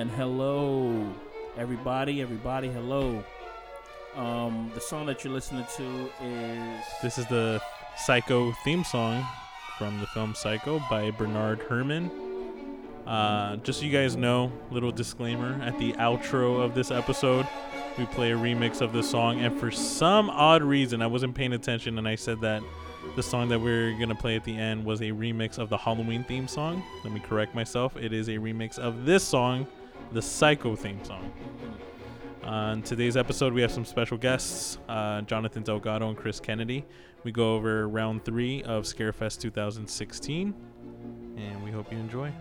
And hello, everybody, everybody, hello. Um, the song that you're listening to is This is the Psycho theme song from the film Psycho by Bernard Herrmann. Uh, just so you guys know, little disclaimer at the outro of this episode, we play a remix of the song, and for some odd reason, I wasn't paying attention, and I said that the song that we're gonna play at the end was a remix of the Halloween theme song. Let me correct myself; it is a remix of this song, the Psycho theme song. On today's episode, we have some special guests uh, Jonathan Delgado and Chris Kennedy. We go over round three of Scarefest 2016, and we hope you enjoy.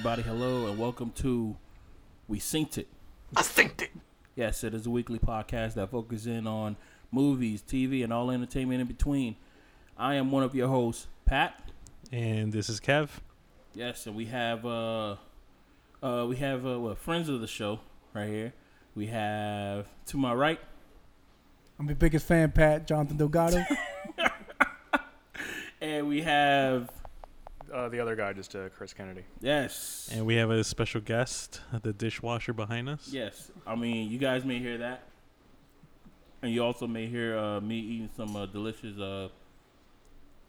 Everybody, everybody, hello, and welcome to We Synced It. I synced it. Yes, it is a weekly podcast that focuses in on movies, TV, and all entertainment in between. I am one of your hosts, Pat. And this is Kev. Yes, and we have uh, uh, we have uh, well, friends of the show right here. We have to my right, I'm your biggest fan, Pat Jonathan Delgado. and we have Uh, the other guy, just uh, Chris Kennedy. yes, And we have a special guest, the dishwasher behind us. yes. I mean, you guys may hear that, and you also may hear uh, me eating some uh, delicious uh,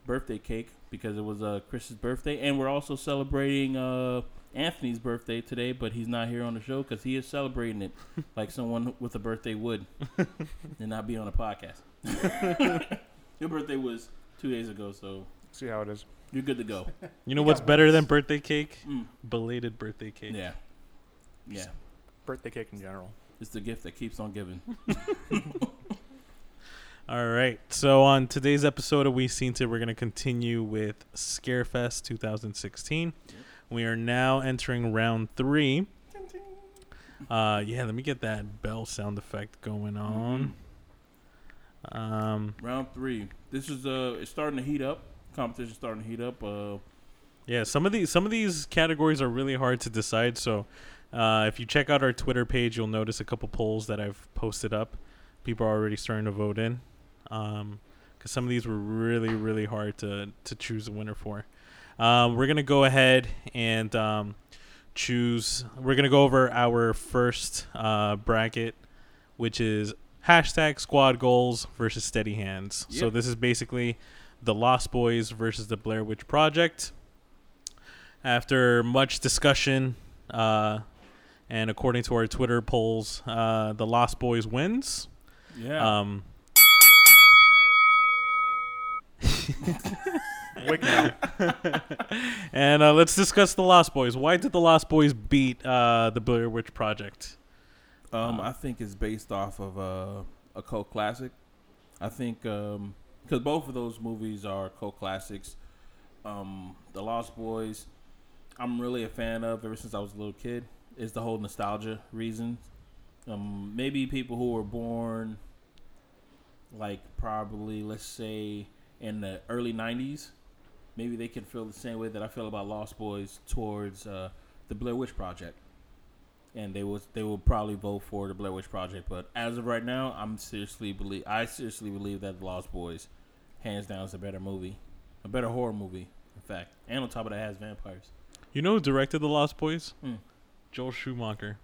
birthday cake because it was uh, Chris's birthday, and we're also celebrating uh, Anthony's birthday today. But he's not here on the show because he is celebrating it like someone with a birthday would, and not be on a podcast. Your birthday was two days ago, so See how it is. you're good to go. You know what's better than birthday cake? Mm. Belated birthday cake. Yeah, yeah. Birthday cake in general. It's the gift that keeps on giving. All right. So on today's episode of We Seen It, we're going to continue with Scarefest 2016. We are now entering round three. Uh, yeah, let me get that bell sound effect going on. Um, Round three. This is uh, it's starting to heat up. Competition's starting to heat up. Uh, yeah, some of these some of these categories are really hard to decide. So, uh, if you check out our Twitter page, you'll notice a couple polls that I've posted up. People are already starting to vote in, because some of these were really really hard to to choose a winner for. Um, we're gonna go ahead and um, choose. We're gonna go over our first uh, bracket, which is hashtag squad goals versus steady hands. So this is basically the Lost Boys versus the Blair Witch Project. After much discussion, uh, and according to our Twitter polls, uh, the Lost Boys wins. yeah. Um, and uh, let's discuss the Lost Boys. Why did the Lost Boys beat uh, the Blair Witch Project? Um, Uh, I think it's based off of uh, a cult classic. I think because both of those movies are cult classics. Um, the Lost Boys, I'm really a fan of ever since I was a little kid. Is the whole nostalgia reason. Um, maybe people who were born, like probably let's say in the early '90s, maybe they can feel the same way that I feel about Lost Boys towards uh, the Blair Witch Project and they was they will probably vote for the Blair Witch Project. But as of right now, I'm seriously believe I seriously believe that the Lost Boys, hands down, is a better movie, a better horror movie, in fact. And on top of that, it has vampires. You know who directed the Lost Boys? Hmm. Joel Schumacher,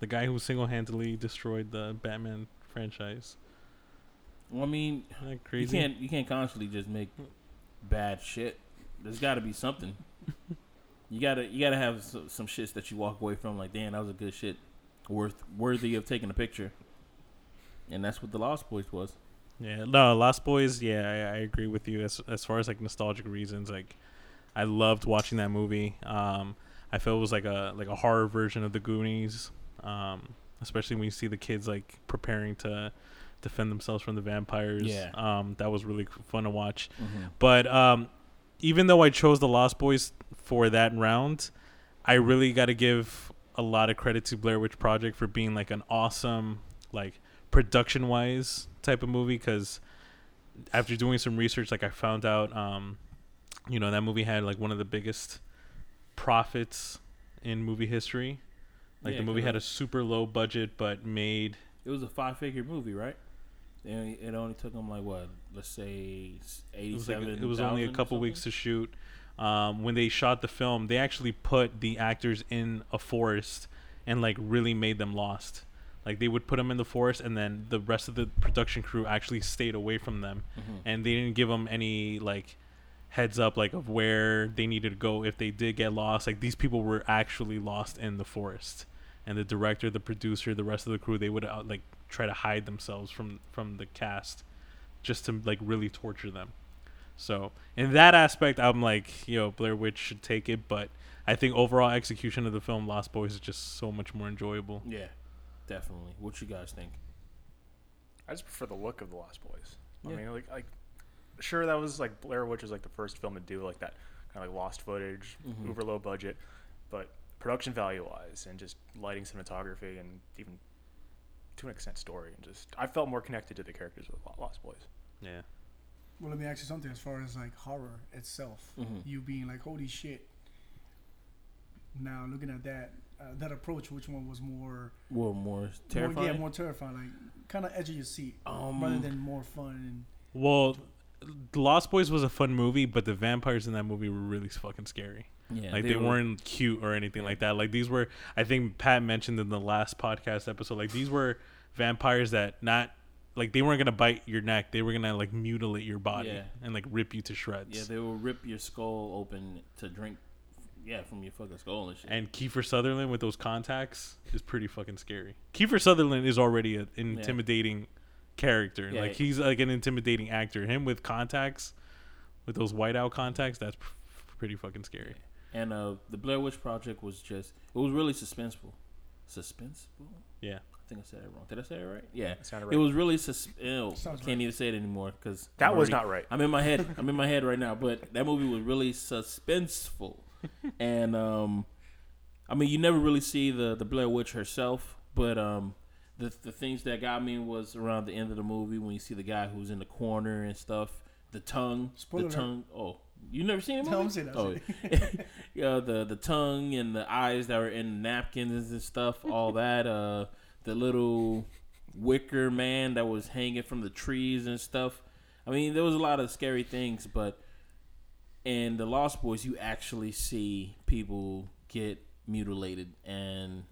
the guy who single-handedly destroyed the Batman franchise. Well, I mean, you can't you can't constantly just make bad shit. There's got to be something. you gotta you gotta have s- some shits that you walk away from like, damn, that was a good shit, worth worthy of taking a picture. And that's what the Lost Boys was. Yeah, no, Lost Boys. Yeah, I, I agree with you. As as far as like nostalgic reasons, like I loved watching that movie. Um, I felt it was like a like a horror version of the Goonies. Um, especially when you see the kids like preparing to defend themselves from the vampires. Yeah. Um, that was really fun to watch. Mm-hmm. But um, even though I chose the Lost Boys for that round, I really got to give a lot of credit to Blair Witch Project for being like an awesome, like production wise type of movie because after doing some research, like I found out, um, you know, that movie had like one of the biggest profits in movie history. Like Yeah, the movie had a super low budget, but made It was a five figure movie, right? And it only took them like what? Let's say it was, like, eighty-seven. it was only a couple weeks to shoot. Um, when they shot the film, they actually put the actors in a forest and like really made them lost. Like they would put them in the forest, and then the rest of the production crew actually stayed away from them, Mm-hmm. and they didn't give them any like heads up like of where they needed to go if they did get lost. Like these people were actually lost in the forest, and the director, the producer, the rest of the crew, they would uh, like try to hide themselves from from the cast, just to like really torture them. So in that aspect, I'm like, you know, Blair Witch should take it, but I think overall execution of the film Lost Boys is just so much more enjoyable. Yeah, definitely. What you guys think? I just prefer the look of the Lost Boys. Yeah. I mean, like, like, sure, that was like Blair Witch was like the first film to do like that kind of like lost footage, Mhm. uber low budget, but production value wise and just lighting, cinematography, and even to an extent story, and just I felt more connected to the characters of Lost Boys. Yeah. Well, let me ask you something as far as like horror itself. Mhm. You being like, holy shit. Now looking at that, uh, that approach, which one was more, Well, more more terrifying. yeah, more terrifying, like kind of edge of your seat, Um, rather than more fun Well, The Lost Boys was a fun movie, but the vampires in that movie were really fucking scary. Yeah, like they, weren't cute or anything Yeah. like that. Like these were, I think Pat mentioned in the last podcast episode, like these were vampires that not, like they weren't gonna bite your neck. They were gonna like mutilate your body Yeah. and like rip you to shreds. Yeah, they will rip your skull open to drink. Yeah, from your fucking skull and shit. and Kiefer Sutherland with those contacts is pretty fucking scary. Kiefer Sutherland is already an intimidating character. Yeah. Like he's like an intimidating actor. Him with contacts, with those whiteout contacts, that's p- pretty fucking scary. And uh, the Blair Witch Project was just it was really suspenseful. Suspenseful? Yeah. I think I said it wrong. Did I say it right? Yeah. It sounded It was really sus. Ew, I can't right. even say it anymore because that was not right. I'm in my head. I'm in my head right now. But that movie was really suspenseful, and um, I mean, you never really see the the Blair Witch herself, but um, the the things that got me was around the end of the movie when you see the guy who's in the corner and stuff. The tongue, Spoiler the tongue. Oh, you never seen it? No, I'm that, Oh, I'm yeah, the the tongue and the eyes that were in napkins and stuff. All that. Uh, the little wicker man that was hanging from the trees and stuff. I mean, there was a lot of scary things, but in the Lost Boys, you actually see people get mutilated, and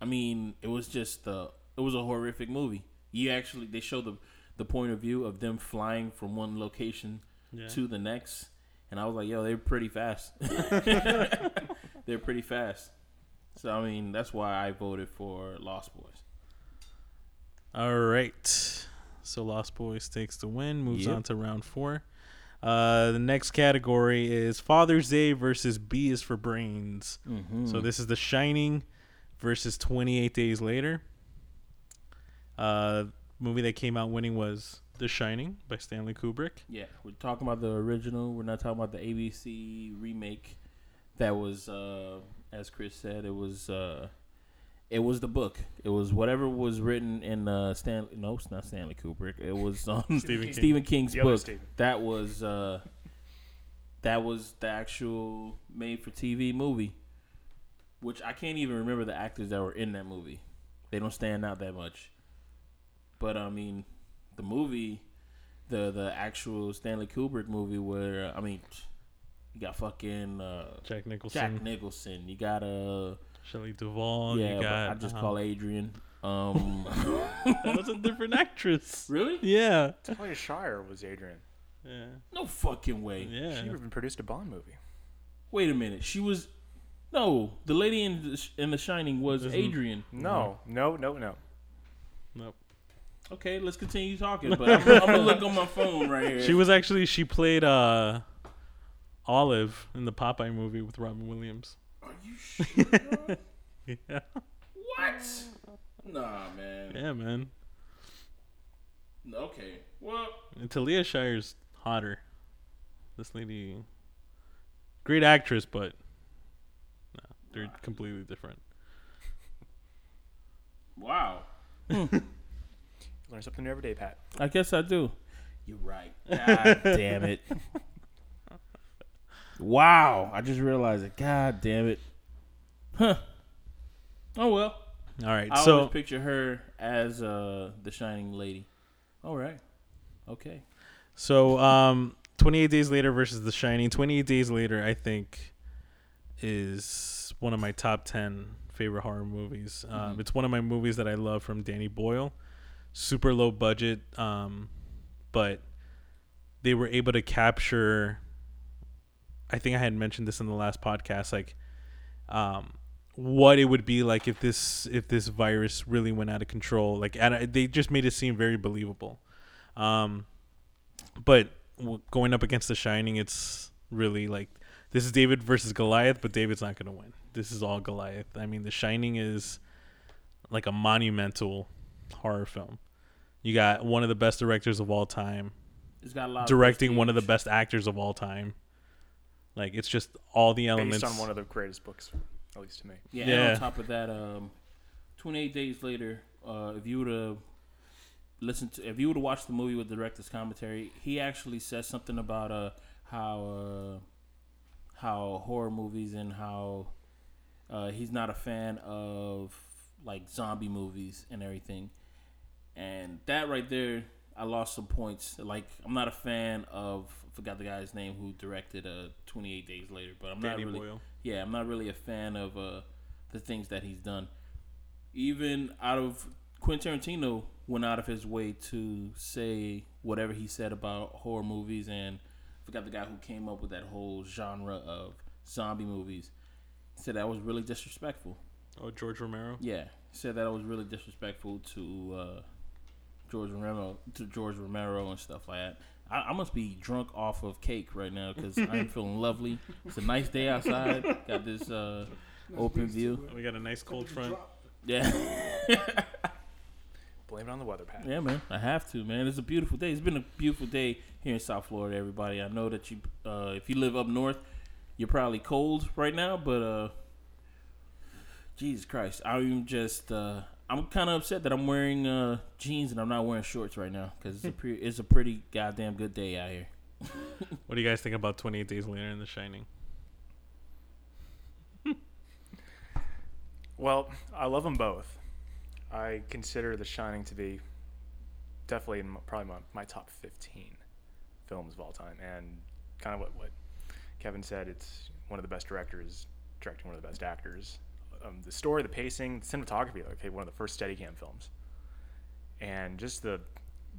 I mean, it was just the it was a horrific movie. You actually they show the the point of view of them flying from one location Yeah. to the next, and I was like, yo, they're pretty fast. they're pretty fast. So I mean, that's why I voted for Lost Boys. All right. So Lost Boys takes the win, moves Yep. on to round four. Uh, the next category is Father's Day versus B is for Brains. Mm-hmm. So this is The Shining versus 28 Days Later. Uh, movie that came out winning was The Shining by Stanley Kubrick. Yeah, we're talking about the original. We're not talking about the ABC remake. That was, uh, as Chris said, it was, uh, it was the book. It was whatever was written in uh, Stan. No, it's not Stanley Kubrick. It was um, Stephen King. Stephen King's The book. Stephen. That was, uh, that was the actual made-for-TV movie. Which I can't even remember the actors that were in that movie. They don't stand out that much. But I mean, the movie the the actual Stanley Kubrick movie where I mean you got fucking uh, Jack Nicholson, Jack Nicholson. You got uh Shelley Duvall. yeah, you got, I just uh, call Adrian. Um, that was a different actress. really? Yeah. Talia Shire was Adrian. Yeah. No fucking way. Yeah. She even produced a Bond movie. Wait a minute. She was no the lady in the, in the Shining was Isn't- Adrian. No, no, no, no. Nope. Okay, let's continue talking. But I'm, I'm gonna look on my phone right here. She was actually she played uh Olive in the Popeye movie with Robin Williams. Are you sure? Yeah. what? Nah, man. Yeah, man. Okay. Well, And Talia Shire's hotter. This lady great actress, but no, they're completely different. wow. Learn something new every day, Pat. I guess I do. You're right. God damn it. Wow. I just realized it. God damn it. Huh. Oh well. All right. I so always picture her as uh, the shining lady. All right. Okay. So, um, 28 Days Later versus The Shining. 28 Days Later, I think, is one of my top 10 favorite horror movies. Um, Mhm. It's one of my movies that I love from Danny Boyle. Super low budget, um, but they were able to capture. I think I had mentioned this in the last podcast, like um, what it would be like if this if this virus really went out of control. Like, and they just made it seem very believable. Um, but going up against The Shining, it's really like this is David versus Goliath, but David's not going to win. This is all Goliath. I mean, The Shining is like a monumental horror film. You got one of the best directors of all time It's got a lot. directing one of the best actors of all time. Like it's just all the elements. Based on one of the greatest books, at least to me. Yeah, and on top of that, um, 28 days later, uh, if you would have listened to, if you would have watched the movie with the director's commentary, he actually says something about uh how uh, how horror movies and how uh, he's not a fan of like zombie movies and everything, and that right there, I lost some points. Like I'm not a fan of I forgot the guy's name who directed uh 28 Days Later, but I'm Danny not really Boyle. yeah, I'm not really a fan of uh, the things that he's done. Even out of Quentin Tarantino went out of his way to say whatever he said about horror movies, and I forgot the guy who came up with that whole genre of zombie movies. He said that was really disrespectful. Oh, George Romero. Yeah, he said that was really disrespectful to uh, George Romero, to George Romero and stuff like that. I, I must be drunk off of cake right now because I'm feeling lovely. It's a nice day outside. Got this uh, open view. We got a nice cold front. Yeah, Blame it on the weather pattern. yeah, man. I have to, man. It's a beautiful day. It's been a beautiful day here in South Florida. Everybody, I know that you, uh, if you live up north, you're probably cold right now, but uh, Jesus Christ, I'm just, uh, I'm kind of upset that I'm wearing uh, jeans and I'm not wearing shorts right now because it's a pre- it's a pretty goddamn good day out here. What do you guys think about 28 Days Later in The Shining? Well, I love them both. I consider The Shining to be definitely in my, probably my, my top 15 films of all time. And kind of what, what Kevin said, it's one of the best directors directing one of the best actors. Um, the story, the pacing, the cinematography, okay, one of the first Steadicam films. And just the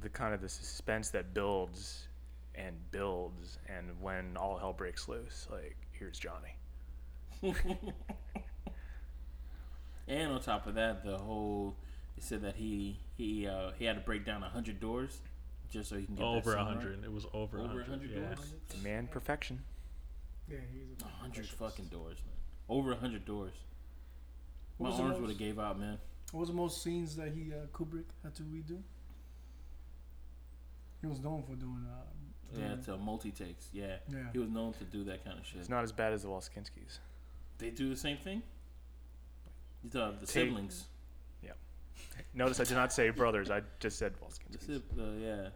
the kind of the suspense that builds and builds and when all hell breaks loose, like here's Johnny. And on top of that, the whole it said that he he uh, he had to break down hundred doors just so he can get that over a hundred. It was over a Over hundred. Yeah. doors. Man, perfection. Yeah, he's a A hundred fucking doors, man. Over a hundred doors. What My was the arms most- would have gave out, man. What was the most scenes that he uh, Kubrick had to redo? He was known for doing. Uh, Yeah, doing- to multi takes. Yeah. yeah. He was known to do that kind of shit. It's not as bad as the Walskinskis. They do the same thing. You thought the Take- siblings. Yeah. Notice I did not say brothers. I just said The Walskinskis. sib- uh, yeah.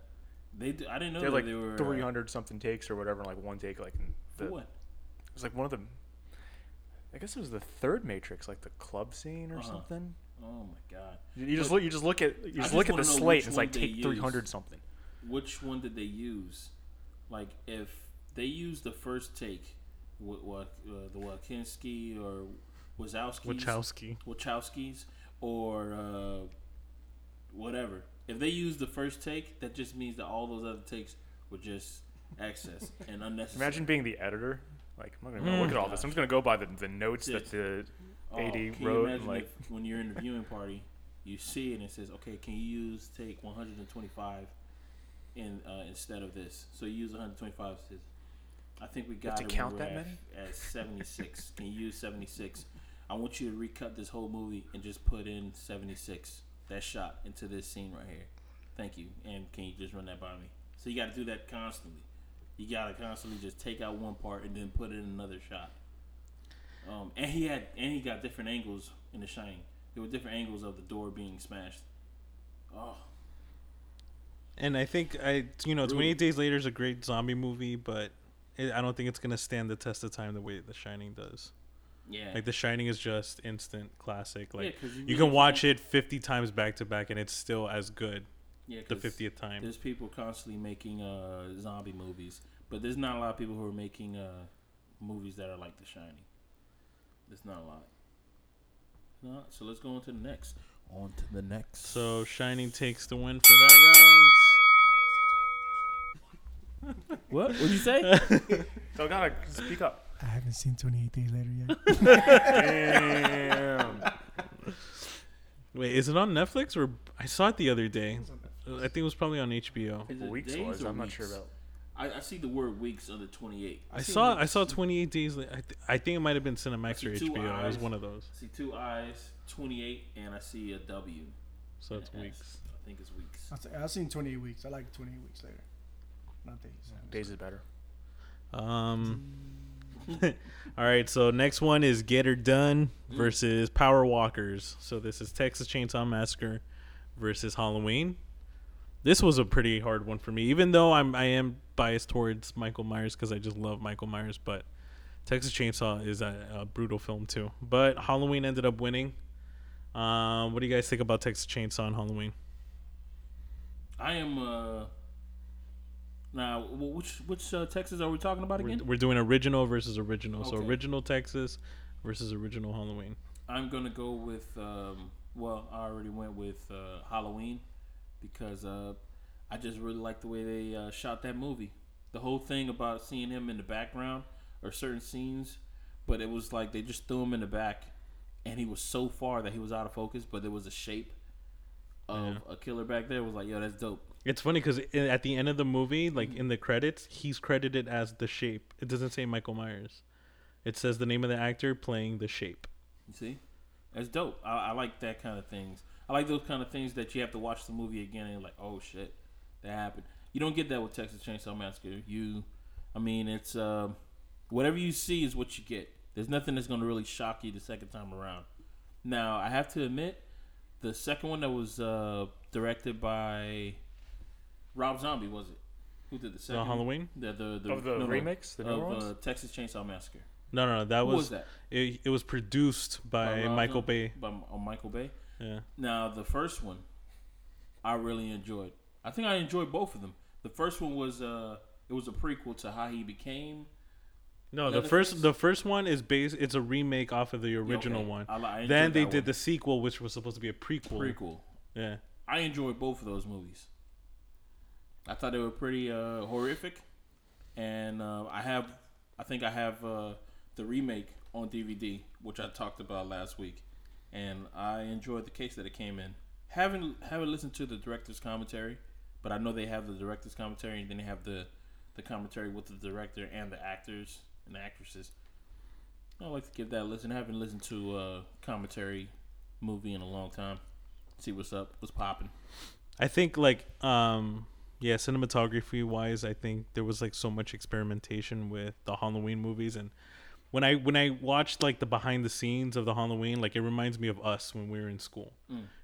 They do, I didn't know They're that like they were uh, 300 something takes or whatever, like one take. Like in For the, what? it was like one of the. I guess it was the third Matrix, like the club scene or Uh-huh. something. Oh my god. You, you just look. You just look at. You just just look at the slate. And it's like take 300 something. Which one did they use? Like if they used the first take, what what uh, the Walkinski or Wazowski's, Wachowski. Wachowskis or uh, whatever. If they use the first take, that just means that all those other takes were just excess and unnecessary. Imagine being the editor. Like I'm not gonna look Mm. at all this. I'm just gonna go by the, the notes that the Oh, AD can you wrote, imagine like- if when you're in the viewing party, you see it and it says, "Okay, can you use take 125 in uh, instead of this?" So you use 125. it Says, I think we got to it count that many? at 76. can you use 76? I want you to recut this whole movie and just put in 76. That shot into this scene right here. Thank you. And can you just run that by me? So you got to do that constantly. You got to constantly just take out one part and then put it in another shot. Um, and he had and he got different angles in The Shining. There were different angles of the door being smashed. Oh, And I think I, you know, 28 Days Later is a great zombie movie, but it, I don't think it's gonna stand the test of time the way The Shining does. Yeah. Like The Shining is just instant classic. Yeah, Like 'cause you can watch it 50 times back to back, and it's still as good yeah, the 'cause 50th time. There's people constantly making uh, zombie movies, but there's not a lot of people who are making uh, movies that are like The Shining. There's not a lot. No, so let's go on to the next. On to the next. So Shining takes the win for that round. what? What'd you say? So gotta speak up. I haven't seen 28 Days Later yet. Damn. Wait, is it on Netflix or I saw it the other day? I think it was probably on HBO. Is it Weeks days was. or I'm not sure about. I, I see the word weeks under 28. I see saw I saw 28 days. I, th- I think it might have been Cinemax or see two HBO. It was eyes. one of those. I see two eyes, 28, and I see a W. So it's weeks. I think it's weeks. I've I've seen 28 weeks. I like 28 weeks later. Not days. Days is better. Um. all right, so next one is Get Her Done versus Power Walkers. So this is Texas Chainsaw Massacre versus Halloween. This was a pretty hard one for me, even though I'm I am biased towards Michael Myers because I just love Michael Myers. But Texas Chainsaw is a, a brutal film too. But Halloween ended up winning. Um, what do you guys think about Texas Chainsaw and Halloween? I am. uh Now, which which uh, Texas are we talking about We're, again? we're doing original versus original. So original Texas versus original Halloween. I'm gonna go with. Um, well, I already went with uh, Halloween because uh, I just really like the way they uh, shot that movie. The whole thing about seeing him in the background or certain scenes, but it was like they just threw him in the back, and he was so far that he was out of focus, but there was a shape of a killer back there. It was like, yo, that's dope. It's funny because at the end of the movie, like in the credits, he's credited as the Shape. It doesn't say Michael Myers. It says the name of the actor playing the Shape. You see, that's dope. I, I like that kind of things. I like those kind of things that you have to watch the movie again and you're like, oh shit, that happened. You don't get that with Texas Chainsaw Massacre. You, I mean, it's uh, whatever you see is what you get. There's nothing that's gonna really shock you the second time around. Now, I have to admit, the second one that was uh, directed by Rob Zombie was it? Who did the second? The? Halloween? The the, the Of the no, remakes, the of uh, Texas Chainsaw Massacre. No, no, no. That Who was, was that? It, it was produced by, Rob Michael Zombie? Bay. By uh, Michael Bay. Yeah. Now the first one, I really enjoyed. I think I enjoyed both of them. The first one was uh, it was a prequel to how he became No, the first the first one is based. It's a remake off of the original okay. one. I I then they did one. the sequel, which was supposed to be a prequel. prequel. Yeah. I enjoyed both of those movies. I thought they were pretty uh, horrific, and uh, I have, I think I have uh, the remake on DVD, which I talked about last week, and I enjoyed the case that it came in. Haven't haven't listened to the director's commentary, but I know they have the director's commentary, and then they have the the commentary with the director and the actors and the actresses. I'd like to give that a listen. I haven't listened to a commentary movie in a long time. See what's up, what's popping. I think like um yeah, cinematography wise, I think there was like so much experimentation with the Halloween movies and when I when I watched like the behind the scenes of the Halloween, like it reminds me of us when we were in school.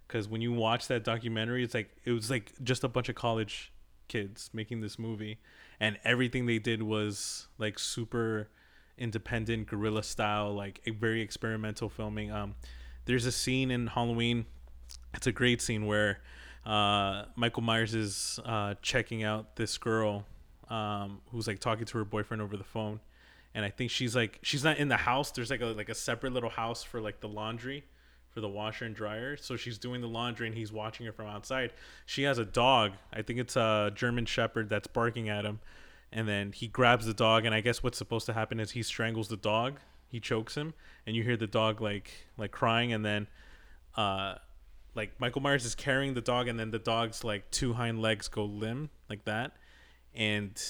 Cuz when you watch that documentary, it's like it was like just a bunch of college kids making this movie and everything they did was like super independent guerrilla style, like a very experimental filming. Um there's a scene in Halloween it's a great scene where uh, Michael Myers is uh, checking out this girl um, who's like talking to her boyfriend over the phone, and I think she's like she's not in the house. There's like a like a separate little house for like the laundry, for the washer and dryer. So she's doing the laundry and he's watching her from outside. She has a dog. I think it's a German Shepherd that's barking at him, and then he grabs the dog. And I guess what's supposed to happen is he strangles the dog. He chokes him, and you hear the dog like like crying, and then. Uh, like Michael Myers is carrying the dog, and then the dog's like two hind legs go limb like that. And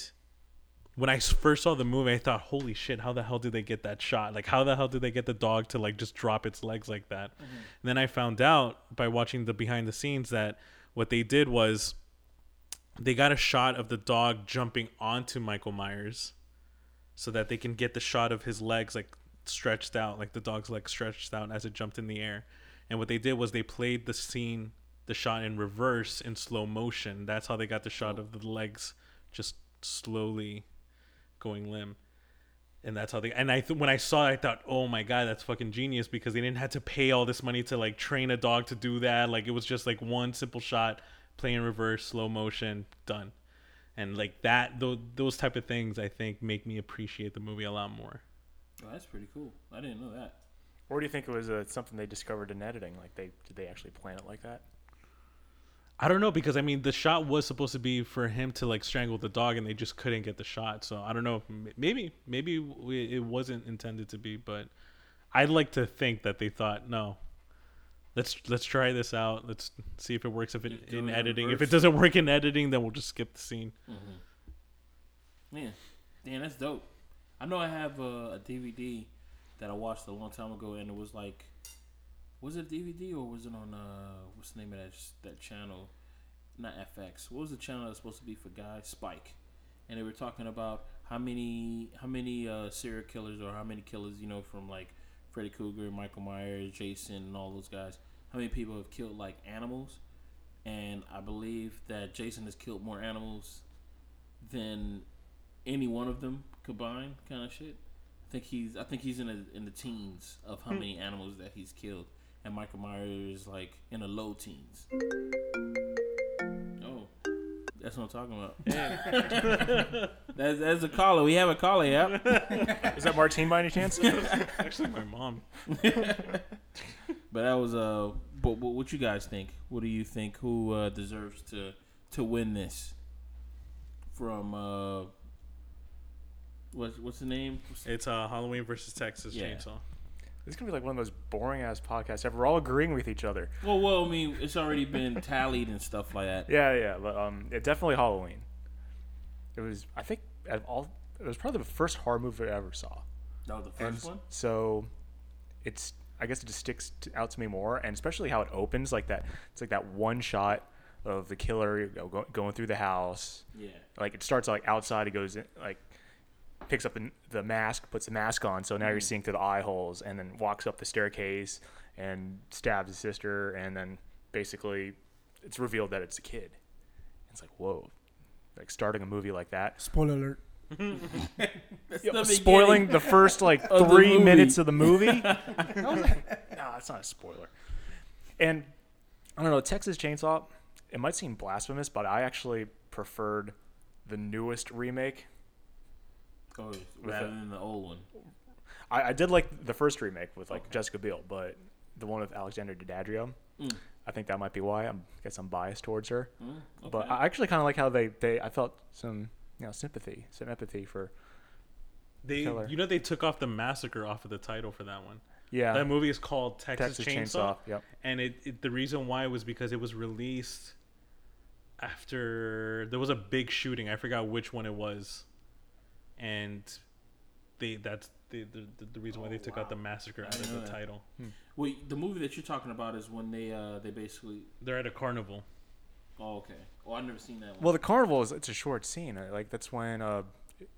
when I first saw the movie, I thought, "Holy shit! How the hell did they get that shot? Like, how the hell did they get the dog to like just drop its legs like that?" Mm-hmm. And then I found out by watching the behind the scenes that what they did was they got a shot of the dog jumping onto Michael Myers, so that they can get the shot of his legs like stretched out, like the dog's legs stretched out as it jumped in the air. And what they did was they played the scene the shot in reverse in slow motion. That's how they got the shot of the legs just slowly going limb. And that's how they and I th- when I saw it I thought, "Oh my god, that's fucking genius because they didn't have to pay all this money to like train a dog to do that. Like it was just like one simple shot, play in reverse, slow motion, done." And like that those, those type of things I think make me appreciate the movie a lot more. Oh, that's pretty cool. I didn't know that. Or do you think it was uh, something they discovered in editing? Like they did they actually plan it like that? I don't know because I mean the shot was supposed to be for him to like strangle the dog and they just couldn't get the shot. So I don't know. Maybe maybe it wasn't intended to be, but I'd like to think that they thought no. Let's let's try this out. Let's see if it works. If it in it in editing, if it doesn't work in editing, then we'll just skip the scene. Mm-hmm. Yeah, damn, that's dope. I know I have a, a DVD that I watched a long time ago, and it was like, was it DVD or was it on uh, what's the name of that that channel? Not FX. What was the channel that's supposed to be for guys? Spike. And they were talking about how many how many uh, serial killers or how many killers you know from like Freddy Krueger, Michael Myers, Jason, and all those guys. How many people have killed like animals? And I believe that Jason has killed more animals than any one of them combined, kind of shit. I think he's I think he's in the in the teens of how many animals that he's killed, and Michael Myers like in the low teens. Oh, that's what I'm talking about. that's that's a caller. We have a caller. Yep. Is that Martine by any chance? Actually, my mom. But that was uh. But, but what you guys think? What do you think? Who uh, deserves to to win this? From uh. What's what's the name? It's uh, Halloween versus Texas Yeah. Chainsaw. This is gonna be like one of those boring ass podcasts ever. We're all agreeing with each other. Well, well, I mean, it's already been tallied and stuff like that. Yeah, yeah. But, um, it definitely Halloween. It was, I think, out of all, it was probably the first horror movie I ever saw. That was the And first one. So, it's, I guess it just sticks to, out to me more, and especially how it opens, like that. It's like that one shot of the killer you know, go, going through the house. Yeah. Like it starts like outside. He goes in, like picks up the, the mask, puts the mask on, so now you're mm. seeing through the eye holes, and then walks up the staircase and stabs his sister, and then basically it's revealed that it's a kid. It's like whoa, like starting a movie like that, Spoiler alert. That's Yeah, the spoiling the first like Of the three movie. minutes of the movie. no, that's not a spoiler. And I don't know, Texas Chainsaw. It might seem blasphemous, but I actually preferred the newest remake. Oh, With rather the- than the old one. I, I did like the first remake with like Okay. Jessica Biel, but the one with Alexandra Daddario, Mm. I think that might be why. I'm I guess I'm biased towards her. Mm, But okay. I actually kind of like how they, they I felt some you know sympathy, some empathy for They, Killer. you know, they took off the massacre off of the title for that one. yeah That movie is called Texas, Texas Chainsaw, Chainsaw. Yep. and it, it the reason why was because it was released after there was a big shooting. I forgot which one it was, and they that's the the, the, the reason why they Oh, took wow. out the massacre out of the that. title. Wait, the movie that you're talking about is when they uh they basically. They're at a carnival. Oh, okay. Oh, I've never seen that one. Well, the carnival is it's a short scene. uh, Like that's when uh,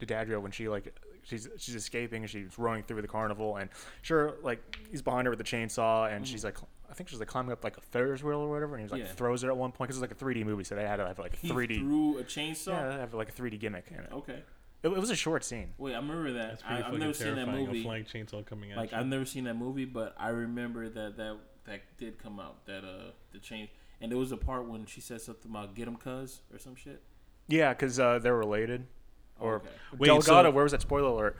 Daddario when she like she's she's escaping and she's running through the carnival and sure like he's behind her with the chainsaw and she's like I think she's like climbing up like a Ferris wheel or whatever and he's like Mm-hmm. Yeah. throws it at one point because it's like a 3D movie so they had to have like a he 3D threw a chainsaw. yeah they have like a 3D gimmick in it. Okay. It, it was a short scene. Wait, I remember that. I, I've never seen that movie. A flying chainsaw coming at Like you. I've never seen that movie, but I remember that that that did come out. That uh the chain, and there was a part when she said something about "get him, cuz" or some shit. Yeah, because uh, they're related. Or Okay. Wait, Delgado, so- where was that spoiler alert?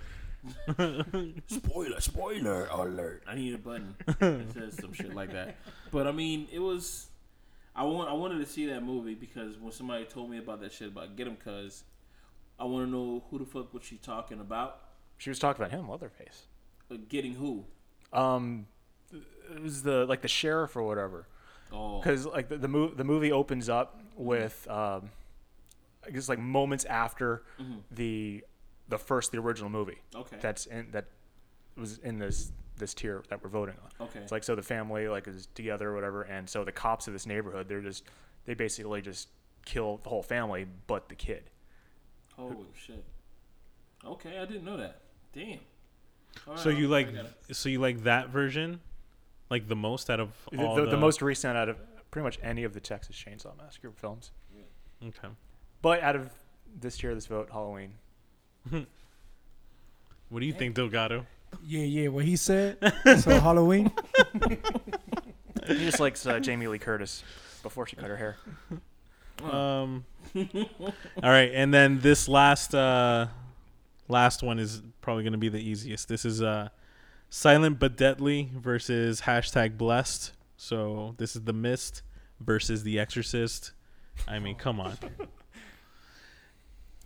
Spoiler, spoiler alert! I need a button that says some shit like that. But I mean, it was. I want. I wanted to see that movie because when somebody told me about that shit about "get him, cuz," I want to know who the fuck was she talking about? She was talking about him, Leatherface. Uh, getting who? Um, it was the like the sheriff or whatever. Oh, because like the the, mov- the movie opens up with um, I guess like moments after Mhm. the the first the original movie okay, that's in that was in this this tier that we're voting on. okay. It's like so the family like is together or whatever, and so the cops of this neighborhood they're just they basically just kill the whole family but the kid. Holy shit. Okay, I didn't know that. Damn. All so right, you like so you like that version, like the most out of The, all the, the, the most recent out of pretty much any of the Texas Chainsaw Massacre films. Okay. But out of this year, this vote, Halloween. What do you think, Delgado? Yeah, yeah. What he said. so Halloween. He just likes uh, Jamie Lee Curtis before she cut her hair. Um. all right, and then this last uh, last one is probably going to be the easiest. This is uh, Silent but Deadly versus hashtag Blessed. So this is The Mist versus The Exorcist. I mean, come on.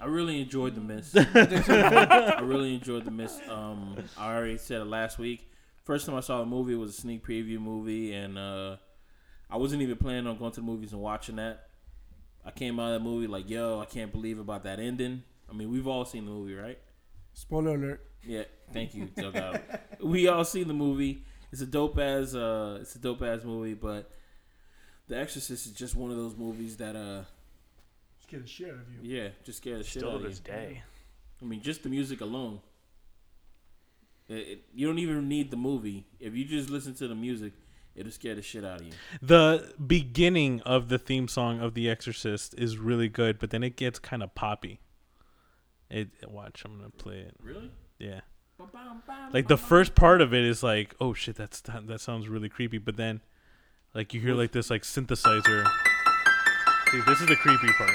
I really enjoyed the mist. I really enjoyed the mist. Um, I already said it last week. First time I saw the movie it was a sneak preview movie, and uh, I wasn't even planning on going to the movies and watching that. I came out of that movie like, yo, I can't believe about that ending. I mean, we've all seen the movie, right? Spoiler alert. Yeah, thank you, we all seen the movie. It's a dope as uh, it's a dope ass movie, but The Exorcist is just one of those movies that, uh, Scared the shit out of you. yeah, just scare the shit Still out to of this day. I mean, just the music alone. It, it, you don't even need the movie. If you just listen to the music, it'll scare the shit out of you. The beginning of the theme song of The Exorcist is really good, but then it gets kind of poppy. It watch, I'm gonna play it. Really? Yeah. Like the first part of it is like, oh shit, that's that, that sounds really creepy. But then, like you hear like this like synthesizer. See, this is the creepy part.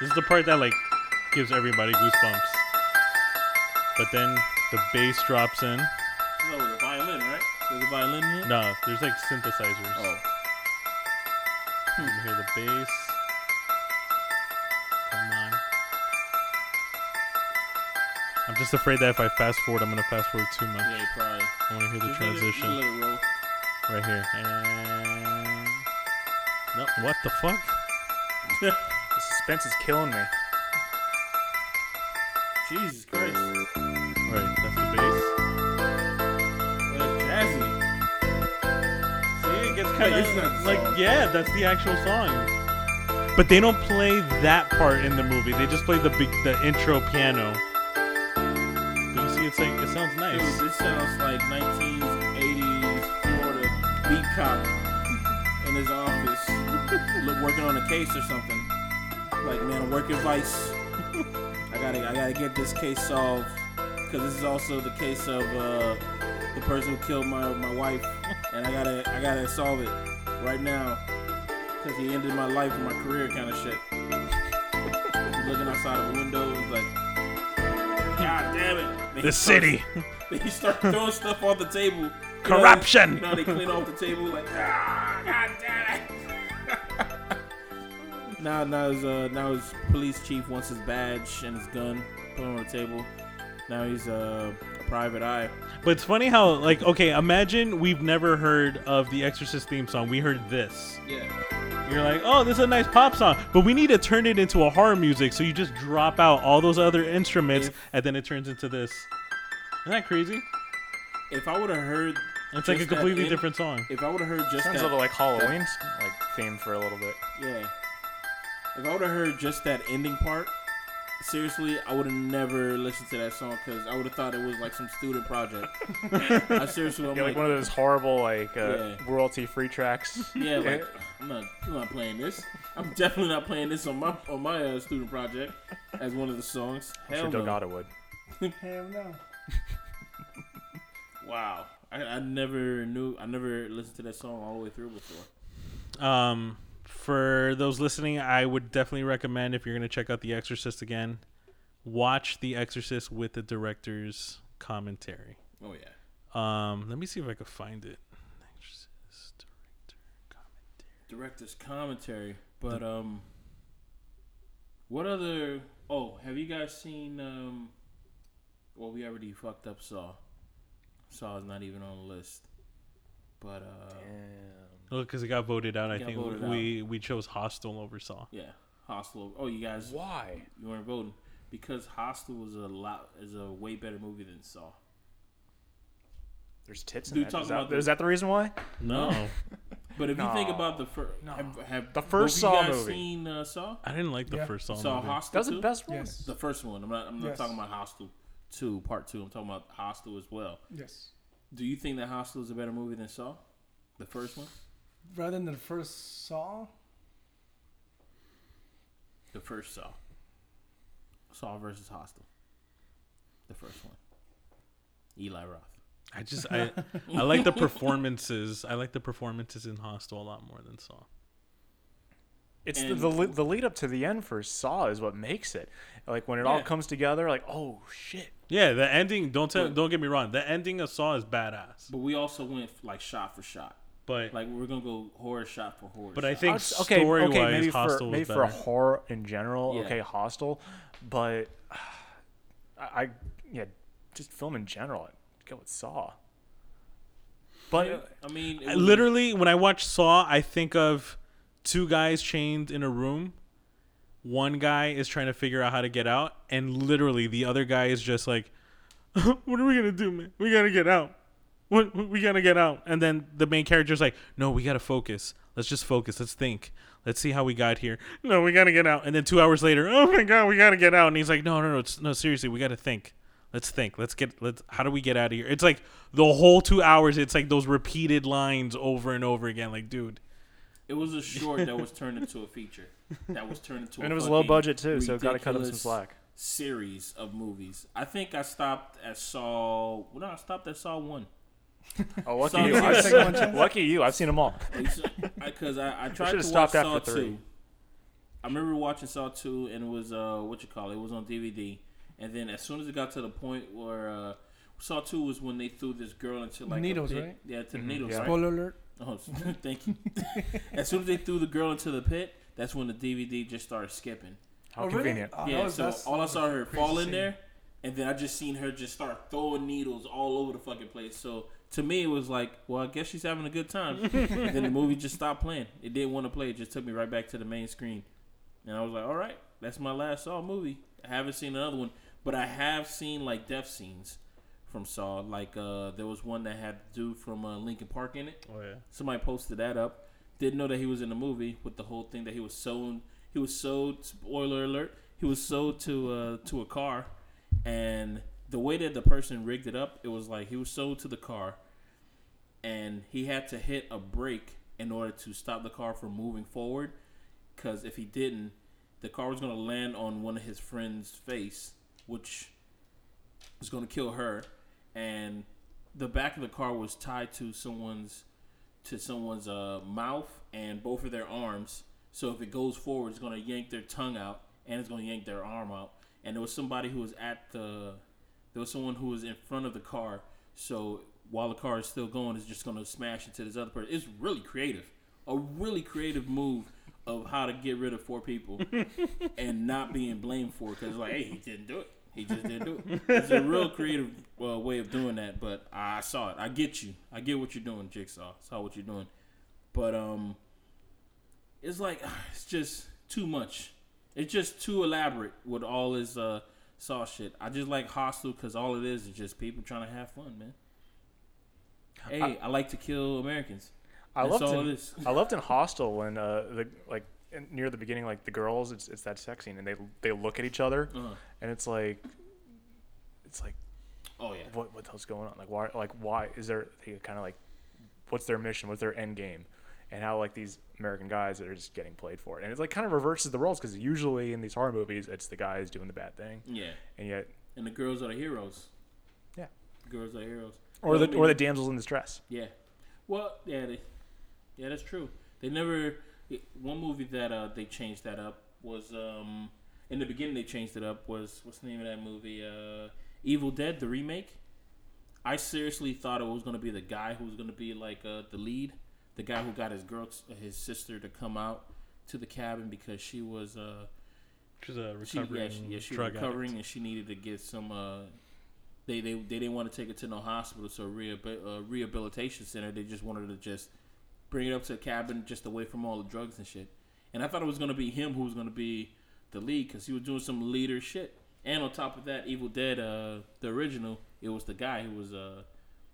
This is the part that like gives everybody goosebumps. But then the bass drops in. There's a violin in it? No, there's like synthesizers. Oh. You can hear the bass. Come on. I'm just afraid that if I fast forward, I'm gonna fast forward too much. Yeah, probably. I want to hear the Just let it- just transition let it roll. right here. And no, what the fuck? The suspense is killing me. Jesus Christ. All right, that's the bass. Kind this is not of like song. yeah, that's the actual song. But they don't play that part in the movie. They just play the big, the intro piano. But you see, it's like it sounds nice. Dude, nice. this sounds like 1980s Florida beat cop in his office, look, working on a case or something. Like, man, I'm working vice. I gotta, I gotta get this case solved because this is also the case of uh, the person who killed my my wife, and I gotta, I gotta solve it right now because he ended my life and my career, kind of shit. He's looking outside of a window, he's like, God damn it! Then The starts- city, then you start throwing stuff on the table. You know, corruption. you know, they clean off the table like, ah, god damn it. now, now his, uh, now his police chief wants his badge and his gun put on the table. Now he's uh, a private eye. But it's funny how, like, okay, imagine we've never heard of the Exorcist theme song. We heard this. Yeah. You're like, oh, this is a nice pop song, but we need to turn it into a horror music. So you just drop out all those other instruments, If- and then it turns into this. Isn't that crazy? If I would have heard, It's like a completely in- different song. if I would have heard just Sounds a that, little like Halloween's like theme for a little bit. yeah. If I would have heard just that ending part, seriously, I would have never listened to that song because I would have thought it was like some student project. I seriously, I'm Yeah, like like, one of those horrible like uh, Yeah. royalty-free tracks. Yeah, like I'm not, I'm not playing this. I'm definitely not playing this on my on my uh, student project as one of the songs. I'm Hell sure no. Delgado would. Hell no. Wow, I, I never knew. I never listened to that song all the way through before. Um, for those listening, I would definitely recommend if you're gonna check out The Exorcist again, watch The Exorcist with the director's commentary. Oh yeah. Um, let me see if I can find it. Exorcist director commentary. Director's commentary, but um, what other? Oh, have you guys seen um? Well, we already fucked up Saw. Saw is not even on the list, but uh, Well, because it got voted out. I think voted we we chose Hostel over Saw. yeah, Hostel. Oh, you guys, Why? you weren't voting because Hostel was a lot is a way better movie than Saw. There's tits in Dude, that. talking Is that, about the- is that the reason why? No, But if you think about the first, No. have, have The first both of Saw you guys movie. seen uh, Saw? I didn't like the Yeah. first Saw Saw movie. Hostel. That was the too? best one. Yes. The first one. I'm not. I'm not Yes. talking about Hostel two, part two. I'm talking about Hostel as well. Yes. Do you think that Hostel is a better movie than Saw? The first one. Rather than the first Saw. The first Saw. Saw versus Hostel. The first one. Eli Roth. I just I I like the performances. I like the performances in Hostel a lot more than Saw. It's the, And- the, le- the lead up to the end for Saw is what makes it. Like when it all comes together, like oh shit. Yeah, the ending. Don't tell. But- Don't get me wrong. The ending of Saw is badass. But we also went like shot for shot. But Like we're gonna go horror shot for horror. But I think I'd s- okay, story okay, wise, maybe for Hostel maybe was for better. horror in general, Yeah. okay, Hostel, but I, I yeah, just film in general. I'd go with Saw. But I mean, I- was- literally, when I watch Saw, I think of two guys chained in a room. One guy is trying to figure out how to get out, and literally the other guy is just like, "What are we gonna do, man? We gotta get out. What we gotta get out." And then the main character's like, "No, we gotta focus. Let's just focus. Let's think. Let's see how we got here. No, we gotta get out." And then two hours later, "Oh my god, we gotta get out." And he's like, "No, no, no, it's, no. Seriously, we gotta think." Let's think. Let's get. Let's. How do we get out of here? It's like the whole two hours. It's like those repeated lines over and over again. Like, dude, It was a short that was turned into a feature. That was turned into. and a it was low budget too, so got to cut him some ridiculous slack. Series of movies. I think I stopped at Saw. Well, no, I stopped at Saw one. Oh, lucky Saw you! two. I've seen, lucky you! I've seen them all. Because I, I tried should've to watch stopped Saw after three. two. I remember watching Saw two, and it was uh what you call it? It was on DVD. And then as soon as it got to the point where uh, Saw two was when they threw this girl into like a Needles, pit. right? Yeah, to the Mhm, needles. yeah. right? Spoiler alert. Oh, thank you. as soon as they threw the girl into the pit, that's when the DVD just started skipping. How Oh, really? convenient. Oh, that yeah, was- so that's- all I saw her crazy fall in scene. there, and then I just seen her just start throwing needles all over the fucking place. So to me, it was like, well, I guess she's having a good time. and then the movie just stopped playing. It didn't want to play. It just took me right back to the main screen, and I was like, all right, that's my last Saw movie. I haven't seen another one, but I have seen like death scenes from Saw. Like uh, there was one that had the dude from uh, Linkin Park in it. oh yeah, Somebody posted that up. Didn't know that he was in the movie with the whole thing that he was sewn. He was so Spoiler alert. He was sewed to uh, to a car, and the way that the person rigged it up, it was like he was sewed to the car, and he had to hit a brake in order to stop the car from moving forward. Because if he didn't, the car was gonna land on one of his friend's face, which was gonna kill her, and the back of the car was tied to someone's to someone's uh, mouth and both of their arms. So if it goes forward, it's gonna yank their tongue out and it's gonna yank their arm out. And there was somebody who was at the there was someone who was in front of the car. So while the car is still going, it's just gonna smash into this other person. It's really creative, a really creative move of how to get rid of four people and not being blamed for it because like, hey, he didn't do it. He just didn't do it. It's a real creative uh, way of doing that, but I saw it. I get you. I get what you're doing, Jigsaw. Saw what you're doing, but um, it's like it's just too much. It's just too elaborate with all his uh Saw shit. I just like Hostel because all it is is just people trying to have fun, man. Hey, I, like to kill Americans. I That's loved in. I loved in Hostel when uh the like near the beginning like the girls it's it's that sex scene and they they look at each other Uh-huh. and it's like it's like Oh yeah. what what the hell's going on like why like why is there they kind of like what's their mission what's their end game and how like these American guys that are just getting played for it and it's like kind of reverses the roles because usually in these horror movies it's the guys doing the bad thing Yeah. and yet And the girls are the heroes. Yeah. The girls are heroes. or I the or the damsels in distress Yeah. Well, yeah, they, yeah, that's true. They never. One movie that uh, they changed that up was um in the beginning they changed it up was what's the name of that movie? Uh, Evil Dead, the remake. I seriously thought it was gonna be the guy who was gonna be like uh, the lead, the guy who got his girl, his sister to come out to the cabin because she was uh she's a she, recovering yeah, she, yeah, she was drug recovering addict. and she needed to get some. Uh, they, they they didn't want to take her to no hospital, so rehabil- uh, rehabilitation center. They just wanted to just bring it up to a cabin, just away from all the drugs and shit. And I thought it was gonna be him who was gonna be the lead because he was doing some leader shit. And on top of that, Evil Dead, uh, the original, it was the guy who was uh,